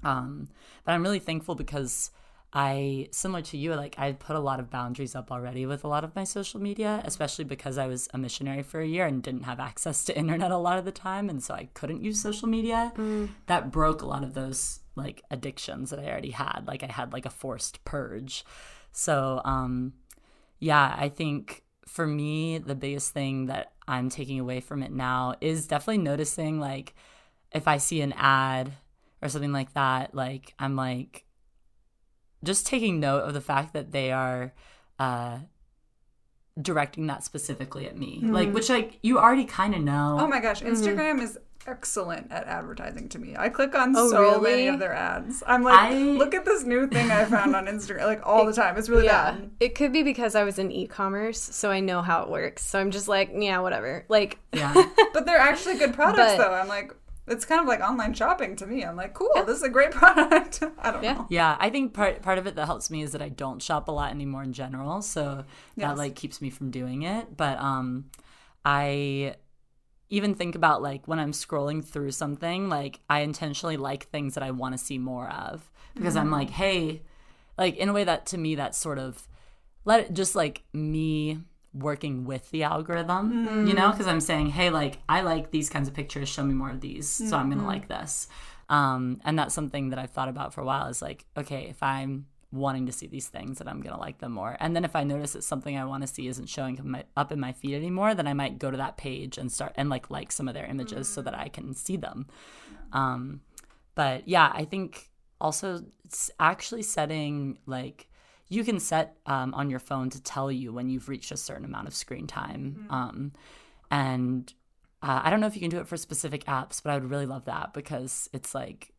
[SPEAKER 1] Um but i'm really thankful because i similar to you like i put a lot of boundaries up already with a lot of my social media especially because i was a missionary for a year and didn't have access to internet a lot of the time and so i couldn't use social media. That broke a lot of those like addictions that i already had like i had like a forced purge so um yeah i think for me, the biggest thing that I'm taking away from it now is definitely noticing like if I see an ad or something like that, like I'm like just taking note of the fact that they are uh directing that specifically at me. Like which like you already kind of know.
[SPEAKER 3] Oh my gosh, Instagram is excellent at advertising to me. I click on
[SPEAKER 2] Oh,
[SPEAKER 3] so many
[SPEAKER 2] really?
[SPEAKER 3] of their ads. I'm like,
[SPEAKER 1] I-
[SPEAKER 3] look at this new thing I found on Instagram, like all the time. It's really
[SPEAKER 2] Yeah.
[SPEAKER 3] bad.
[SPEAKER 2] It could be because I was in e-commerce, so I know how it works. So I'm just like, yeah, whatever. Like
[SPEAKER 1] Yeah.
[SPEAKER 3] But they're actually good products,
[SPEAKER 2] But-
[SPEAKER 3] though. I'm like, it's kind of like online shopping to me. I'm like, cool, this is a great product. I don't
[SPEAKER 2] Yeah.
[SPEAKER 3] know.
[SPEAKER 1] Yeah, I think part part of it that helps me is that I don't shop a lot anymore in general, so
[SPEAKER 3] Yes.
[SPEAKER 1] that like keeps me from doing it. But um, I even think about like when I'm scrolling through something, like I intentionally like things that I want to see more of because I'm like, mm. hey, like in a way that to me that's sort of let it just like me working with the algorithm, you know, mm. because I'm saying, hey, like I like these kinds of pictures, show me more of these, so I'm gonna mm-hmm. like this. Um, and that's something that I've thought about for a while is like, okay, if I'm wanting to see these things, then I'm gonna like them more. And then if I notice that something I want to see isn't showing up in my, up in my feed anymore, then I might go to that page and start and like like some of their images so that I can see them. Um, but yeah, I think also it's actually setting like you can set um, on your phone to tell you when you've reached a certain amount of screen time. Um, and uh, I don't know if you can do it for specific apps, but I would really love that because it's like,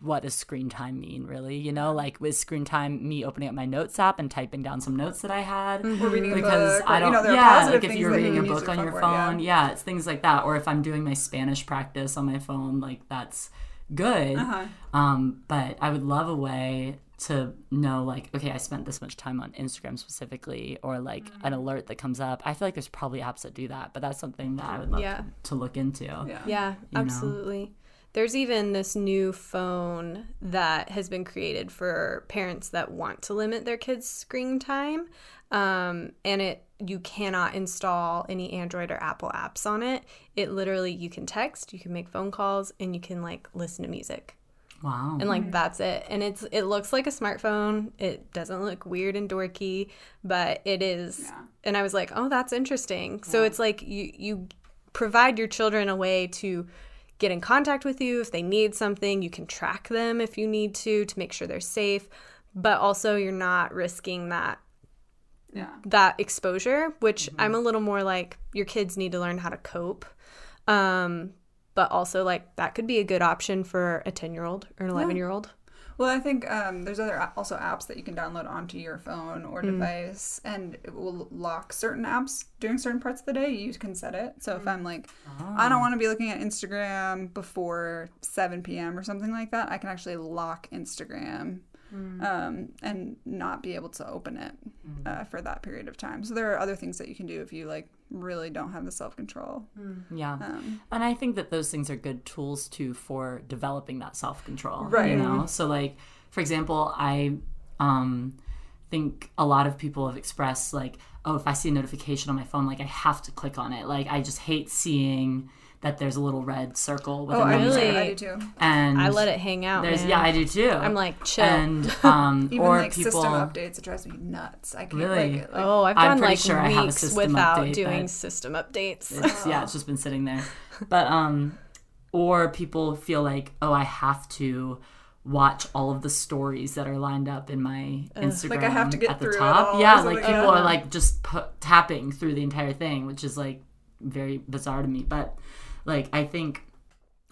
[SPEAKER 1] what does screen time mean, really? You know, like with screen time, me opening up my notes app and typing down some notes that I had.
[SPEAKER 3] Or reading a
[SPEAKER 1] Because
[SPEAKER 3] book.
[SPEAKER 1] I don't,
[SPEAKER 3] you know,
[SPEAKER 1] yeah, like if you're reading
[SPEAKER 3] you
[SPEAKER 1] a book on your phone,
[SPEAKER 3] yeah.
[SPEAKER 1] yeah. it's things like that. Or if I'm doing my Spanish practice on my phone, like that's good.
[SPEAKER 3] Uh-huh.
[SPEAKER 1] Um, but I would love a way to know, like, okay, I spent this much time on Instagram specifically, or like
[SPEAKER 3] Mm-hmm.
[SPEAKER 1] an alert that comes up. I feel like there's probably apps that do that, but that's something that I would love
[SPEAKER 2] Yeah.
[SPEAKER 1] to look into.
[SPEAKER 3] Yeah.
[SPEAKER 2] Yeah,
[SPEAKER 1] know?
[SPEAKER 2] There's even this new phone that has been created for parents that want to limit their kids' screen time. Um, and it you cannot install any Android or Apple apps on it. It literally you can text, you can make phone calls, and you can like listen to music.
[SPEAKER 1] Wow.
[SPEAKER 2] And like that's it. And it's it looks like a smartphone. It doesn't look weird and dorky, but it is. Yeah. And I was like, "Oh, that's interesting." So it's like you you provide your children a way to get in contact with you if they need something. You can track them if you need to to make sure they're safe, but also you're not risking that
[SPEAKER 3] Yeah.
[SPEAKER 2] that exposure, which I'm a little more like your kids need to learn how to cope. Um, but also like that could be a good option for a 10 year old or an 11 year old.
[SPEAKER 3] Well, I think um, there's other also apps that you can download onto your phone or device, and it will lock certain apps during certain parts of the day. You can set it. So if I'm like, I don't want to be looking at Instagram before 7 p.m. or something like that, I can actually lock Instagram um, and not be able to open it uh, for that period of time. So there are other things that you can do if you like really don't have the self control.
[SPEAKER 1] Yeah.
[SPEAKER 3] Um,
[SPEAKER 1] and I think that those things are good tools too for developing that self control.
[SPEAKER 3] Right.
[SPEAKER 1] You know? So like for example, I um think a lot of people have expressed like, oh, if I see a notification on my phone, like I have to click on it. Like I just hate seeing that there's a little red circle with
[SPEAKER 3] Oh,
[SPEAKER 1] a
[SPEAKER 3] I do,
[SPEAKER 1] number.
[SPEAKER 3] too.
[SPEAKER 2] Really?
[SPEAKER 3] I do too.
[SPEAKER 1] And
[SPEAKER 2] I let it hang out.
[SPEAKER 1] there's
[SPEAKER 2] man.
[SPEAKER 1] yeah, I do too.
[SPEAKER 2] I'm like, chill.
[SPEAKER 1] And um
[SPEAKER 3] Even
[SPEAKER 1] or
[SPEAKER 3] like
[SPEAKER 1] people
[SPEAKER 3] system updates, it drives me nuts. I can't
[SPEAKER 1] Really?
[SPEAKER 3] like, like
[SPEAKER 2] oh, I've
[SPEAKER 1] I'm
[SPEAKER 2] gone
[SPEAKER 1] pretty
[SPEAKER 2] like
[SPEAKER 1] sure I have a
[SPEAKER 2] weeks
[SPEAKER 1] system
[SPEAKER 2] without
[SPEAKER 1] update
[SPEAKER 2] doing
[SPEAKER 1] that-
[SPEAKER 2] system updates.
[SPEAKER 1] it's, yeah, it's just been sitting there. But um, or people feel like, oh, I have to watch all of the stories that are lined up in my Instagram
[SPEAKER 3] Like I have to get
[SPEAKER 1] at the
[SPEAKER 3] through it
[SPEAKER 1] top.
[SPEAKER 3] all or
[SPEAKER 1] yeah,
[SPEAKER 3] something,
[SPEAKER 1] like people
[SPEAKER 3] yeah.
[SPEAKER 1] are like just pu- tapping through the entire thing, which is like very bizarre to me. But like I think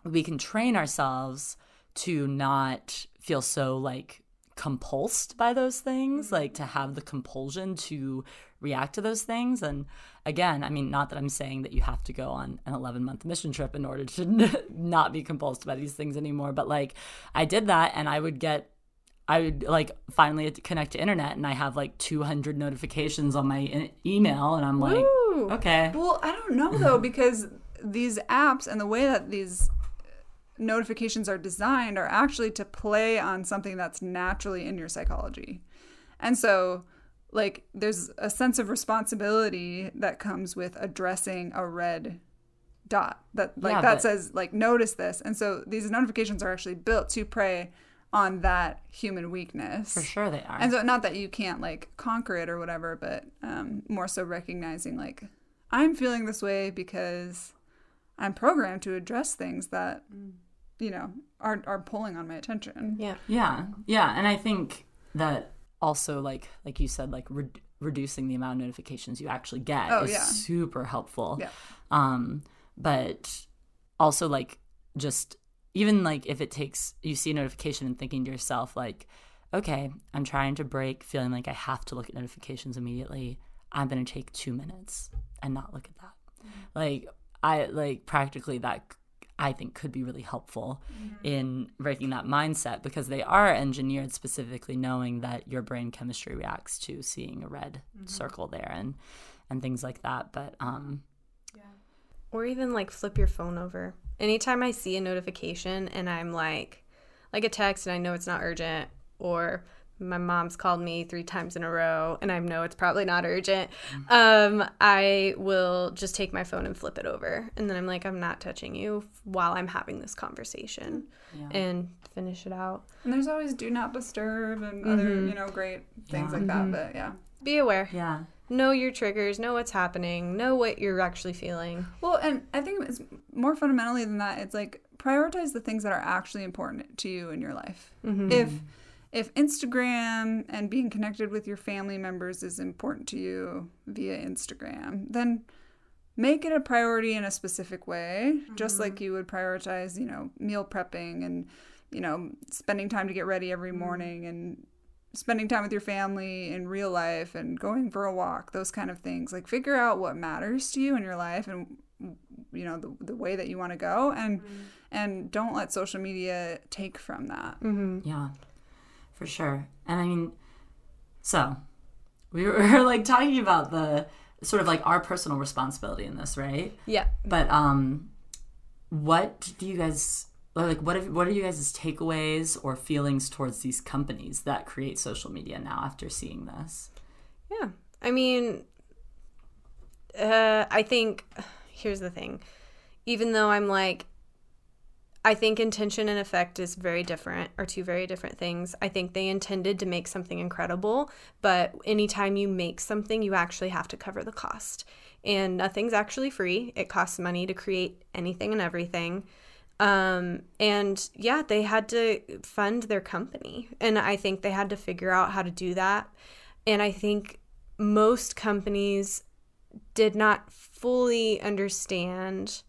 [SPEAKER 1] we can train ourselves to not feel so like compulsed by those things, mm-hmm. like to have the compulsion to react to those things. And again, I mean, not that I'm saying that you have to go on an 11 month mission trip in order to not be compulsed by these things anymore. But like, I did that and I would get. I would like finally connect to internet and I have like 200 notifications on my e- email and I'm like,
[SPEAKER 2] Woo.
[SPEAKER 1] okay,
[SPEAKER 3] Well, I don't know though because these apps and the way that these notifications are designed are actually to play on something that's naturally in your psychology. And so like there's a sense of responsibility that comes with addressing a red dot that like
[SPEAKER 1] Yeah,
[SPEAKER 3] that
[SPEAKER 1] but-
[SPEAKER 3] says like notice this. And so these notifications are actually built to prey on that human weakness.
[SPEAKER 1] For sure they are.
[SPEAKER 3] And so, not that you can't like conquer it or whatever, but um, more so recognizing like I'm feeling this way because I'm programmed to address things that you know are are pulling on my attention.
[SPEAKER 2] Yeah.
[SPEAKER 1] Yeah, yeah, and I think that also, like like you said, like re- reducing the amount of notifications you actually get
[SPEAKER 3] Oh,
[SPEAKER 1] is
[SPEAKER 3] yeah.
[SPEAKER 1] super helpful.
[SPEAKER 3] Yeah.
[SPEAKER 1] Um, but also like just even like if it takes you see a notification and thinking to yourself like, okay, I'm trying to break feeling like I have to look at notifications immediately. I'm gonna take two minutes and not look at that. Like I like practically that I think could be really helpful in breaking that mindset because they are engineered specifically knowing that your brain chemistry reacts to seeing a red circle there and and things like that. But um yeah.
[SPEAKER 2] Or even like flip your phone over. Anytime I see a notification and I'm like, like a text and I know it's not urgent, or my mom's called me three times in a row and I know it's probably not urgent, um, I will just take my phone and flip it over. And then I'm like, I'm not touching you while I'm having this conversation and finish it out.
[SPEAKER 3] And there's always do not disturb and other mm-hmm. you know great things like that. Mm-hmm. But yeah.
[SPEAKER 2] Be aware.
[SPEAKER 1] yeah.
[SPEAKER 2] Know your triggers, know what's happening, know what you're actually feeling.
[SPEAKER 3] Well, and I think it's more fundamentally than that. It's like prioritize the things that are actually important to you in your life. Mm-hmm. If if Instagram and being connected with your family members is important to you via Instagram, then make it a priority in a specific way, just mm-hmm. like you would prioritize, you know, meal prepping and you know, spending time to get ready every mm-hmm. morning and spending time with your family in real life and going for a walk, those kind of things. Like figure out what matters to you in your life and you know the, the way that you want to go and mm-hmm. and don't let social media take from that.
[SPEAKER 1] Yeah, for sure. And I mean, so we were like talking about the sort of like our personal responsibility in this, right?
[SPEAKER 2] Yeah.
[SPEAKER 1] But um, what do you guys like? What what are you guys' takeaways or feelings towards these companies that create social media now after seeing this?
[SPEAKER 2] Yeah. I mean, uh, I think here's the thing. Even though I'm like, I think intention and effect is very different, are two very different things. I think they intended to make something incredible, but anytime you make something, you actually have to cover the cost. And nothing's actually free. It costs money to create anything and everything. Um, and yeah, they had to fund their company. And I think they had to figure out how to do that. And I think most companies did not fully understand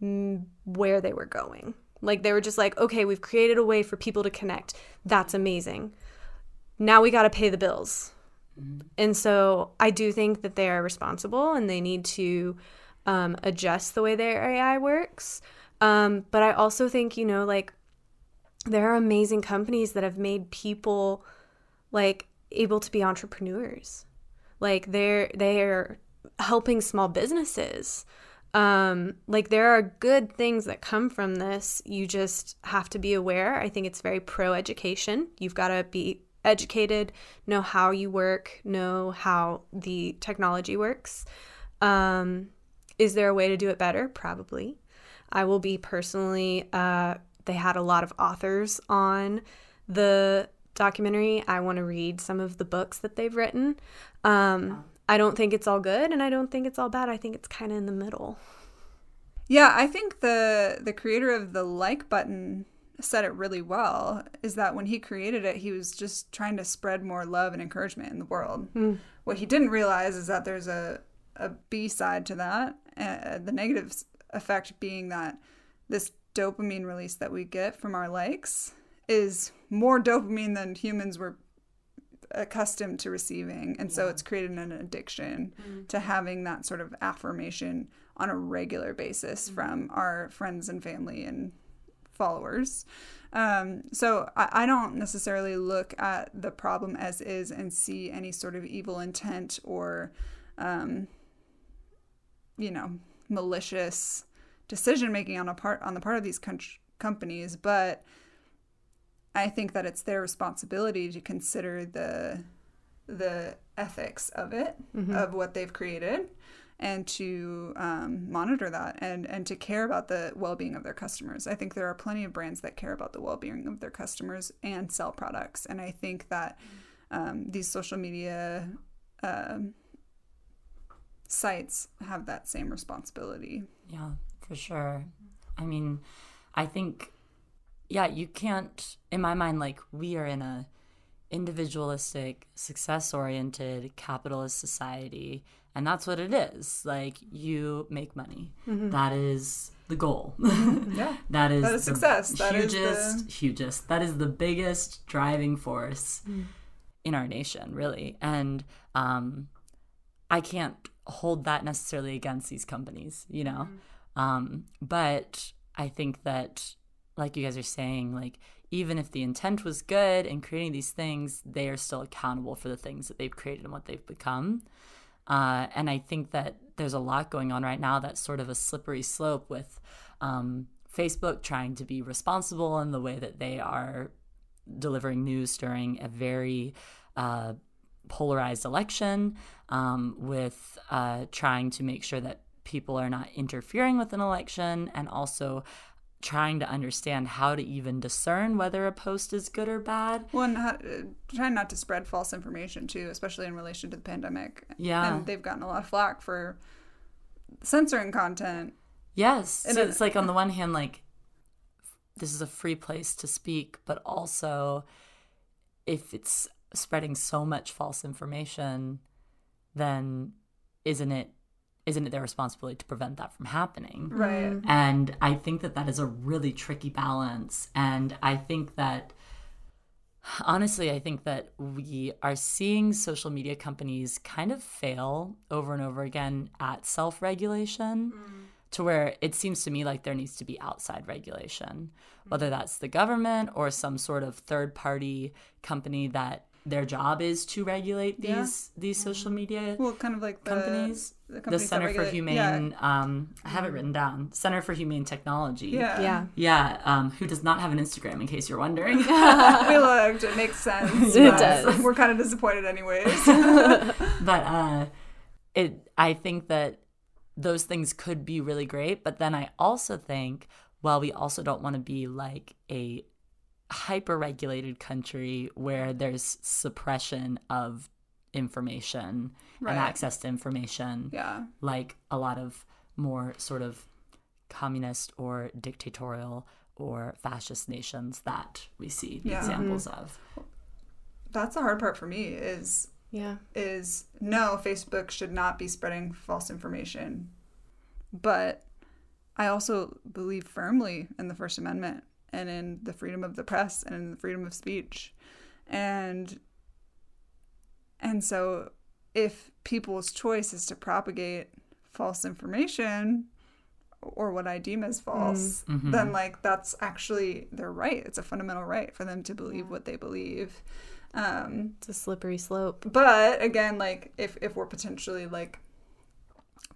[SPEAKER 2] where they were going. Like they were just like, okay, we've created a way for people to connect. That's amazing. Now we got to pay the bills. And so I do think that they are responsible and they need to um, adjust the way their AI works. Um, but I also think, you know, like there are amazing companies that have made people like able to be entrepreneurs. Like they're they're helping small businesses. Um, like there are good things that come from this. You just have to be aware. I think it's very pro education. You've got to be educated, know how you work, know how the technology works. Um, is there a way to do it better? Probably. I will be personally, uh, they had a lot of authors on the documentary. I want to read some of the books that they've written. Um, I don't think it's all good and I don't think it's all bad. I think it's kind of in the middle.
[SPEAKER 3] Yeah, I think the the creator of the like button said it really well is that when he created it, he was just trying to spread more love and encouragement in the world. What he didn't realize is that there's a, a B side to that. Uh, the negative effect being that this dopamine release that we get from our likes is more dopamine than humans were accustomed to receiving. And so it's created an addiction to having that sort of affirmation on a regular basis from our friends and family and followers. Um, so I, I don't necessarily look at the problem as is and see any sort of evil intent or, um, you know, malicious decision making on a part on the part of these com- companies. But I think that it's their responsibility to consider the the ethics of it, of what they've created, and to um, monitor that and and to care about the well-being of their customers. I think there are plenty of brands that care about the well-being of their customers and sell products. And i think that um, these social media um sites have that same responsibility.
[SPEAKER 1] Yeah, for sure. I mean, I think, yeah, you can't, in my mind, like, we are in a individualistic, success oriented, capitalist society. And that's what it is. Like, you make money. That is the goal.
[SPEAKER 3] yeah
[SPEAKER 1] that is
[SPEAKER 3] That is
[SPEAKER 1] the
[SPEAKER 3] success. That is
[SPEAKER 1] hugest,
[SPEAKER 3] the-
[SPEAKER 1] hugest. That is the biggest driving force in our nation, really. And um, I can't hold that necessarily against these companies, you know. Um, but I think that, like you guys are saying, like even if the intent was good in creating these things, they are still accountable for the things that they've created and what they've become. Uh, and I think that there's a lot going on right now that's sort of a slippery slope with um, Facebook trying to be responsible in the way that they are delivering news during a very uh, polarized election, um, with uh, trying to make sure that people are not interfering with an election and also trying to understand how to even discern whether a post is good or bad.
[SPEAKER 3] One, uh, trying not to spread false information too, especially in relation to the pandemic.
[SPEAKER 1] Yeah.
[SPEAKER 3] and they've gotten a lot of flack for censoring content.
[SPEAKER 1] Yes.
[SPEAKER 3] And
[SPEAKER 1] so it's like on the one hand, like this is a free place to speak, but also if it's spreading so much false information, then isn't it isn't it their responsibility to prevent that from happening?
[SPEAKER 3] Right. Mm-hmm.
[SPEAKER 1] And I think that that is a really tricky balance. And I think that, honestly, I think that we are seeing social media companies kind of fail over and over again at self regulation mm. to where it seems to me like there needs to be outside regulation, whether that's the government or some sort of third party company that their job is to regulate these
[SPEAKER 3] Yeah.
[SPEAKER 1] these social media
[SPEAKER 3] Well, kind of like the
[SPEAKER 1] companies.
[SPEAKER 3] the,
[SPEAKER 1] The,
[SPEAKER 3] companies that
[SPEAKER 1] Center for
[SPEAKER 3] regulate-
[SPEAKER 1] Humane, um, I have it written down. Center for Humane Technology.
[SPEAKER 3] Yeah.
[SPEAKER 2] Yeah.
[SPEAKER 1] Yeah, um, who does not have an Instagram, in case you're wondering.
[SPEAKER 3] we looked. It makes sense.
[SPEAKER 2] It does.
[SPEAKER 3] We're kind of disappointed, anyways.
[SPEAKER 1] but uh, it, I think that those things could be really great. But then I also think, well, we also don't want to be like a hyper regulated country where there's suppression of information
[SPEAKER 3] Right.
[SPEAKER 1] and access to information.
[SPEAKER 3] yeah.
[SPEAKER 1] like a lot of more sort of communist or dictatorial or fascist nations that we see
[SPEAKER 3] Yeah. Mm-hmm.
[SPEAKER 1] examples of.
[SPEAKER 3] That's the hard part for me. Is
[SPEAKER 2] Yeah.
[SPEAKER 3] is no, Facebook should not be spreading false information. But I also believe firmly in the First Amendment and in the freedom of the press and in the freedom of speech. And and so if people's choice is to propagate false information or what I deem as false, then like that's actually their right. It's a fundamental right for them to believe what they believe. Um,
[SPEAKER 2] It's a slippery slope.
[SPEAKER 3] but again like if if we're potentially like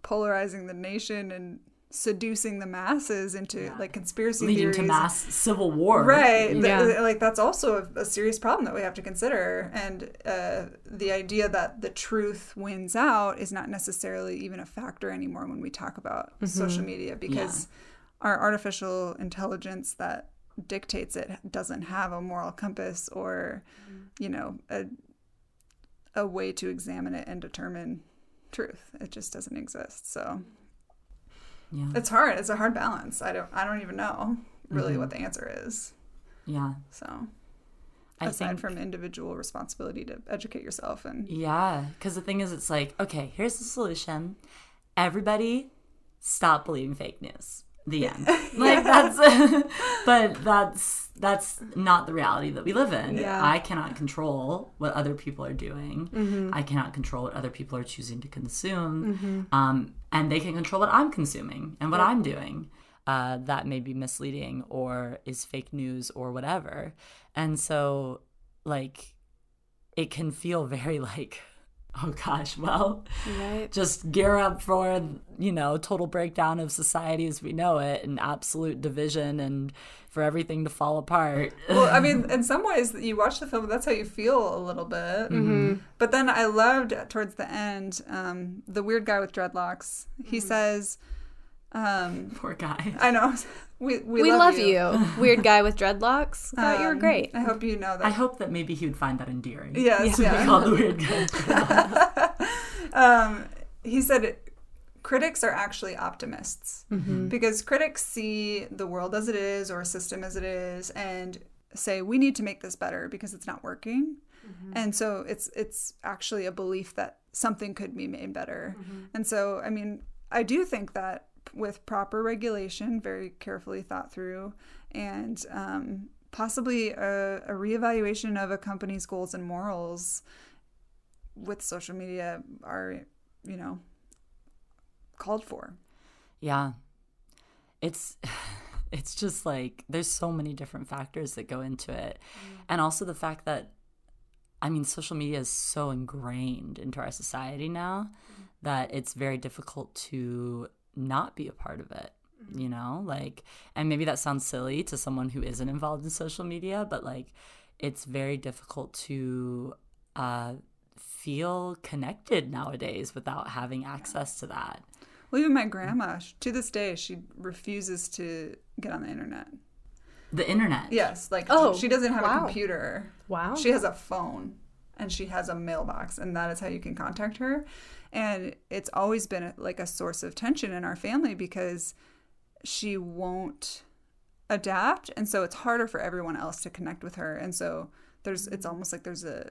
[SPEAKER 3] polarizing the nation and seducing the masses into like conspiracy
[SPEAKER 1] Leading
[SPEAKER 3] theories.
[SPEAKER 1] to mass civil war.
[SPEAKER 3] right.
[SPEAKER 2] Yeah.
[SPEAKER 3] like that's also a, a serious problem that we have to consider. And uh, the idea that the truth wins out is not necessarily even a factor anymore when we talk about social media because our artificial intelligence that dictates it doesn't have a moral compass or you know a a way to examine it and determine truth. It just doesn't exist. So
[SPEAKER 1] Yeah.
[SPEAKER 3] it's hard it's a hard balance i don't i don't even know really
[SPEAKER 1] Mhm.
[SPEAKER 3] what the answer is
[SPEAKER 1] Yeah.
[SPEAKER 3] so
[SPEAKER 1] I
[SPEAKER 3] aside
[SPEAKER 1] think
[SPEAKER 3] from individual responsibility to educate yourself and
[SPEAKER 1] Yeah, because the thing is, it's like, okay, here's the solution. Everybody, stop believing fake news. The end. Like that's, but that's that's not the reality that we live in.
[SPEAKER 2] Yeah.
[SPEAKER 1] I cannot control what other people are doing. I cannot control what other people are choosing to consume, um, and they can control what I'm consuming and what I'm doing. Uh, that may be misleading or is fake news or whatever. And so, like, it can feel very like Oh gosh, well,
[SPEAKER 2] Right.
[SPEAKER 1] just gear up for, you know, total breakdown of society as we know it and absolute division and for everything to fall apart.
[SPEAKER 3] well, I mean, in some ways, you watch the film, that's how you feel a little bit.
[SPEAKER 2] Mm-hmm.
[SPEAKER 3] But then I loved towards the end, um, the weird guy with dreadlocks. He
[SPEAKER 2] Mm-hmm.
[SPEAKER 3] says, um,
[SPEAKER 1] Poor guy.
[SPEAKER 3] I know, we, we,
[SPEAKER 2] We, love, you. Weird guy with dreadlocks. Thought you were
[SPEAKER 3] Um,
[SPEAKER 2] great.
[SPEAKER 3] I hope you know that.
[SPEAKER 1] I hope that maybe he would find that endearing.
[SPEAKER 3] yes,
[SPEAKER 1] We
[SPEAKER 3] yeah.
[SPEAKER 1] call the weird guy.
[SPEAKER 3] um, he said critics are actually optimists
[SPEAKER 2] Mm-hmm.
[SPEAKER 3] because critics see the world as it is or a system as it is and say we need to make this better because it's not working and so it's it's actually a belief that something could be made better and so i mean i do think that with proper regulation very carefully thought through and um, possibly a, a reevaluation of a company's goals and morals with social media are you know called for
[SPEAKER 1] Yeah. It's it's just like there's so many different factors that go into it. And also the fact that I mean social media is so ingrained into our society now that it's very difficult to not be a part of it. You know, like and maybe that sounds silly to someone who isn't involved in social media, but like it's very difficult to uh feel connected nowadays without having access to that.
[SPEAKER 3] Well, even my grandma, to this day, she refuses to get on the internet.
[SPEAKER 1] The internet.
[SPEAKER 3] Yes, like
[SPEAKER 2] Oh,
[SPEAKER 3] she doesn't have a computer.
[SPEAKER 2] Wow.
[SPEAKER 3] She has a phone and she has a mailbox, and that is how you can contact her. And it's always been like a source of tension in our family because she won't adapt, and so it's harder for everyone else to connect with her. And so there's, it's mm-hmm. almost like there's a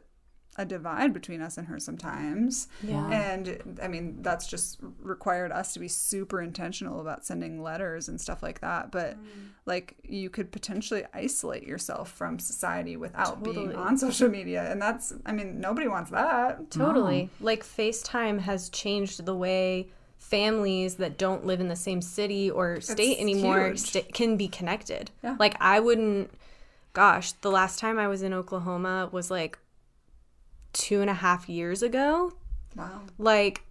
[SPEAKER 3] a divide between us and her sometimes.
[SPEAKER 2] Yeah.
[SPEAKER 3] And I mean, that's just required us to be super intentional about sending letters and stuff like that. But mm. like, you could potentially isolate yourself from society without being on social media. And that's, I mean, nobody wants that.
[SPEAKER 2] Totally. Like FaceTime has changed the way families that don't live in the same city or state
[SPEAKER 3] It's
[SPEAKER 2] anymore
[SPEAKER 3] huge.
[SPEAKER 2] sta can be connected.
[SPEAKER 3] Yeah.
[SPEAKER 2] Like I wouldn't gosh, the last time I was in Oklahoma was like two and a half years ago.
[SPEAKER 3] Wow.
[SPEAKER 2] Like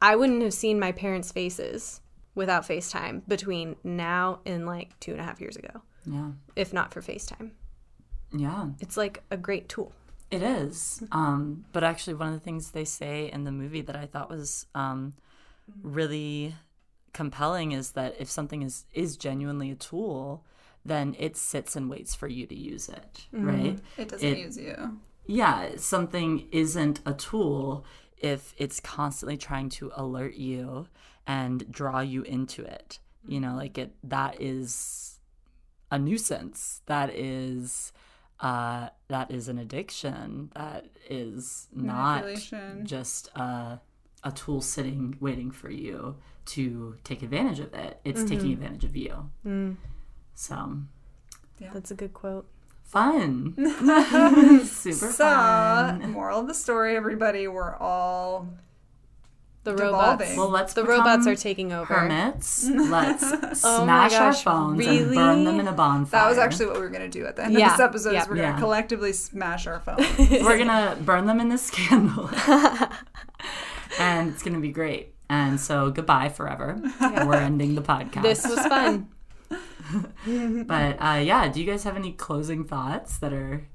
[SPEAKER 2] I wouldn't have seen my parents' faces without FaceTime between now and like two and a half years ago,
[SPEAKER 1] Yeah.
[SPEAKER 2] if not for FaceTime.
[SPEAKER 1] Yeah.
[SPEAKER 2] It's like a great tool.
[SPEAKER 1] It is. Um, but actually, one of the things they say in the movie that I thought was um, really compelling is that if something is, is genuinely a tool, then it sits and waits for you to use it, right?
[SPEAKER 3] It doesn't
[SPEAKER 1] It-
[SPEAKER 3] use you.
[SPEAKER 1] Yeah, something isn't a tool if it's constantly trying to alert you and draw you into it. You know, like it that is a nuisance. That is uh that is an addiction. That is not just a a tool sitting waiting for you to take advantage of it. It's taking advantage of you. So yeah.
[SPEAKER 2] That's a good quote.
[SPEAKER 1] Fun. Super
[SPEAKER 3] So,
[SPEAKER 1] fun.
[SPEAKER 3] moral of the story, everybody, we're all
[SPEAKER 2] The
[SPEAKER 3] Devolving.
[SPEAKER 2] robots.
[SPEAKER 1] Well, let's
[SPEAKER 2] the robots are taking over.
[SPEAKER 1] hermits. Let's
[SPEAKER 2] Oh my
[SPEAKER 1] smash our
[SPEAKER 2] gosh,
[SPEAKER 1] phones and burn them in a bonfire.
[SPEAKER 3] That was actually what we were going to do at the end
[SPEAKER 2] Yeah,
[SPEAKER 3] of this episode.
[SPEAKER 2] yeah.
[SPEAKER 3] Is we're going to collectively smash our phones.
[SPEAKER 1] We're gonna burn them in this candle, and it's gonna be great. And so, goodbye forever. We're ending the podcast.
[SPEAKER 2] This was fun.
[SPEAKER 1] but uh, yeah, do you guys have any closing thoughts that are,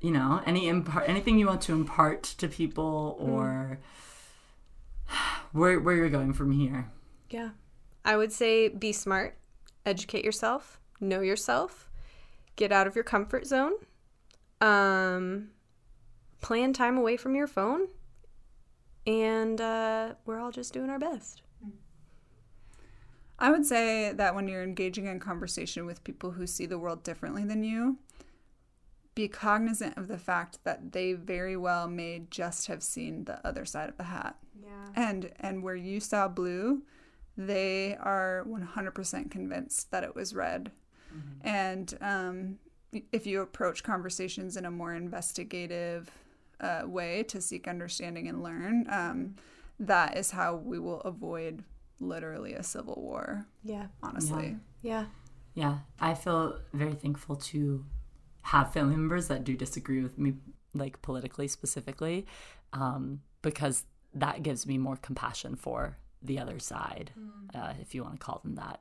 [SPEAKER 1] you know, any impart anything you want to impart to people, or where where you're going from here?
[SPEAKER 2] Yeah. I would say be smart, educate yourself, know yourself, get out of your comfort zone, um, plan time away from your phone, and uh, we're all just doing our best.
[SPEAKER 3] I would say that when you're engaging in conversation with people who see the world differently than you, be cognizant of the fact that they very well may just have seen the other side of the hat.
[SPEAKER 2] Yeah.
[SPEAKER 3] And and where you saw blue, they are 100% convinced that it was red. And um, if you approach conversations in a more investigative uh, way to seek understanding and learn, um, that is how we will avoid literally a civil war.
[SPEAKER 2] Yeah.
[SPEAKER 3] Honestly,
[SPEAKER 2] Yeah.
[SPEAKER 1] Yeah, I feel very thankful to have family members that do disagree with me, like politically specifically, um, because that gives me more compassion for the other side, uh, if you want to call them that.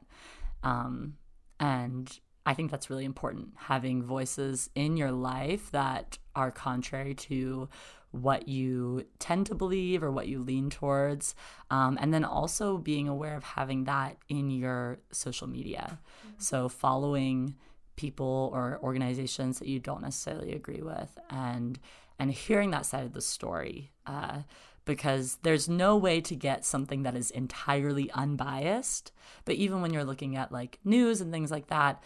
[SPEAKER 1] Um, and I think that's really important having voices in your life that are contrary to what you tend to believe or what you lean towards. Um, and then also being aware of having that in your social media. So following people or organizations that you don't necessarily agree with and and hearing that side of the story uh, because there's no way to get something that is entirely unbiased but even when you're looking at like news and things like that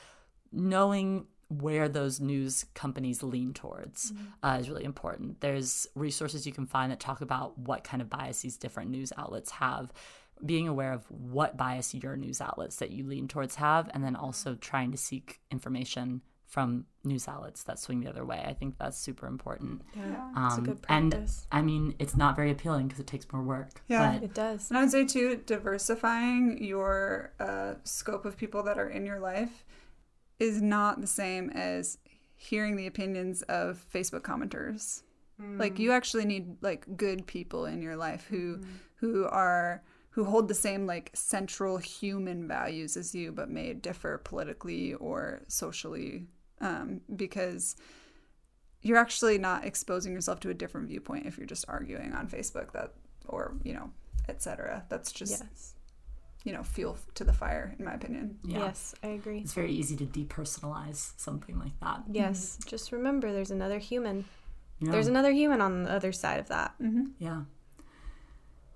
[SPEAKER 1] knowing where those news companies lean towards uh, is really important. There's resources you can find that talk about what kind of biases different news outlets have, being aware of what bias your news outlets that you lean towards have, and then also trying to seek information from news outlets that swing the other way. I think that's super important.
[SPEAKER 2] Yeah,
[SPEAKER 1] Um,
[SPEAKER 2] it's a good
[SPEAKER 1] and. I mean, it's not very appealing because it takes more work.
[SPEAKER 3] Yeah.
[SPEAKER 1] but
[SPEAKER 2] it does.
[SPEAKER 3] And I would say too, diversifying your uh, scope of people that are in your life is not the same as hearing the opinions of Facebook commenters. Like you actually need like good people in your life who who are who hold the same like central human values as you, but may differ politically or socially, um, because you're actually not exposing yourself to a different viewpoint if you're just arguing on Facebook that or you know etc. That's just
[SPEAKER 2] Yes.
[SPEAKER 3] You know fuel to the fire, in my opinion.
[SPEAKER 1] yeah.
[SPEAKER 2] Yes, I agree.
[SPEAKER 1] It's very easy to depersonalize something like that.
[SPEAKER 2] Yes, mm-hmm. just remember there's another human.
[SPEAKER 1] Yeah.
[SPEAKER 2] There's another human on the other side of that. Mm-hmm.
[SPEAKER 1] Yeah.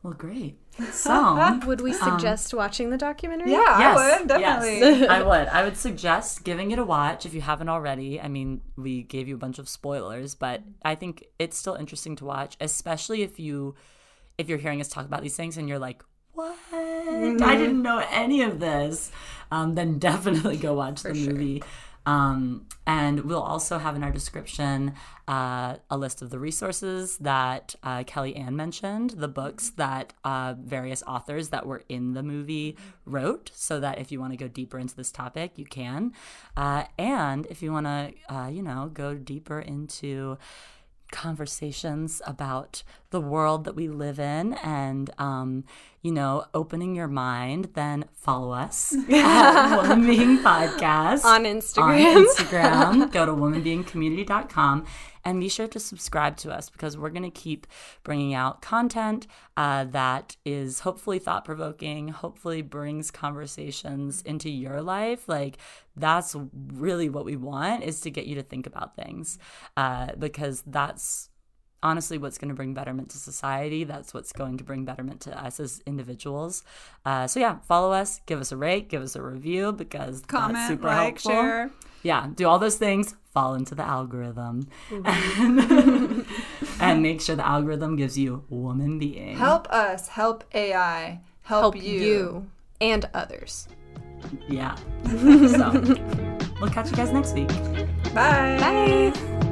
[SPEAKER 1] Well, great. So, um,
[SPEAKER 2] Would we suggest watching the documentary?
[SPEAKER 3] Yeah,
[SPEAKER 1] yes,
[SPEAKER 3] I would definitely.
[SPEAKER 1] yes, I would. I would suggest giving it a watch if you haven't already. I mean, we gave you a bunch of spoilers, but I think it's still interesting to watch, especially if you if you're hearing us talk about these things and you're like, "What? I didn't know any of this." Um, then definitely go watch the movie. Um, and we'll also have in our description uh, a list of the resources that uh, Kelly Ann mentioned, the books that uh, various authors that were in the movie wrote, so that if you want to go deeper into this topic, you can. Uh, and if you want to, uh, you know, go deeper into conversations about the world that we live in and um, you know opening your mind then follow us at woman being podcast
[SPEAKER 2] On instagram
[SPEAKER 1] on
[SPEAKER 2] Instagram.
[SPEAKER 1] instagram go to womanbeingcommunity.com and be sure to subscribe to us because we're going to keep bringing out content uh, that is hopefully thought provoking, hopefully brings conversations into your life. Like, that's really what we want is to get you to think about things uh, because that's honestly what's going to bring betterment to society. That's what's going to bring betterment to us as individuals. Uh, so, yeah, follow us, give us a rate, give us a review because that's
[SPEAKER 3] Comment,
[SPEAKER 1] super
[SPEAKER 3] like,
[SPEAKER 1] helpful
[SPEAKER 3] share.
[SPEAKER 1] yeah, do all those things, fall into the algorithm, and, and make sure the algorithm gives you woman being.
[SPEAKER 3] Help us, help AI, help,
[SPEAKER 2] Help
[SPEAKER 3] you.
[SPEAKER 2] you and others.
[SPEAKER 1] Yeah. so, we'll catch you guys next week.
[SPEAKER 3] Bye.
[SPEAKER 2] Bye.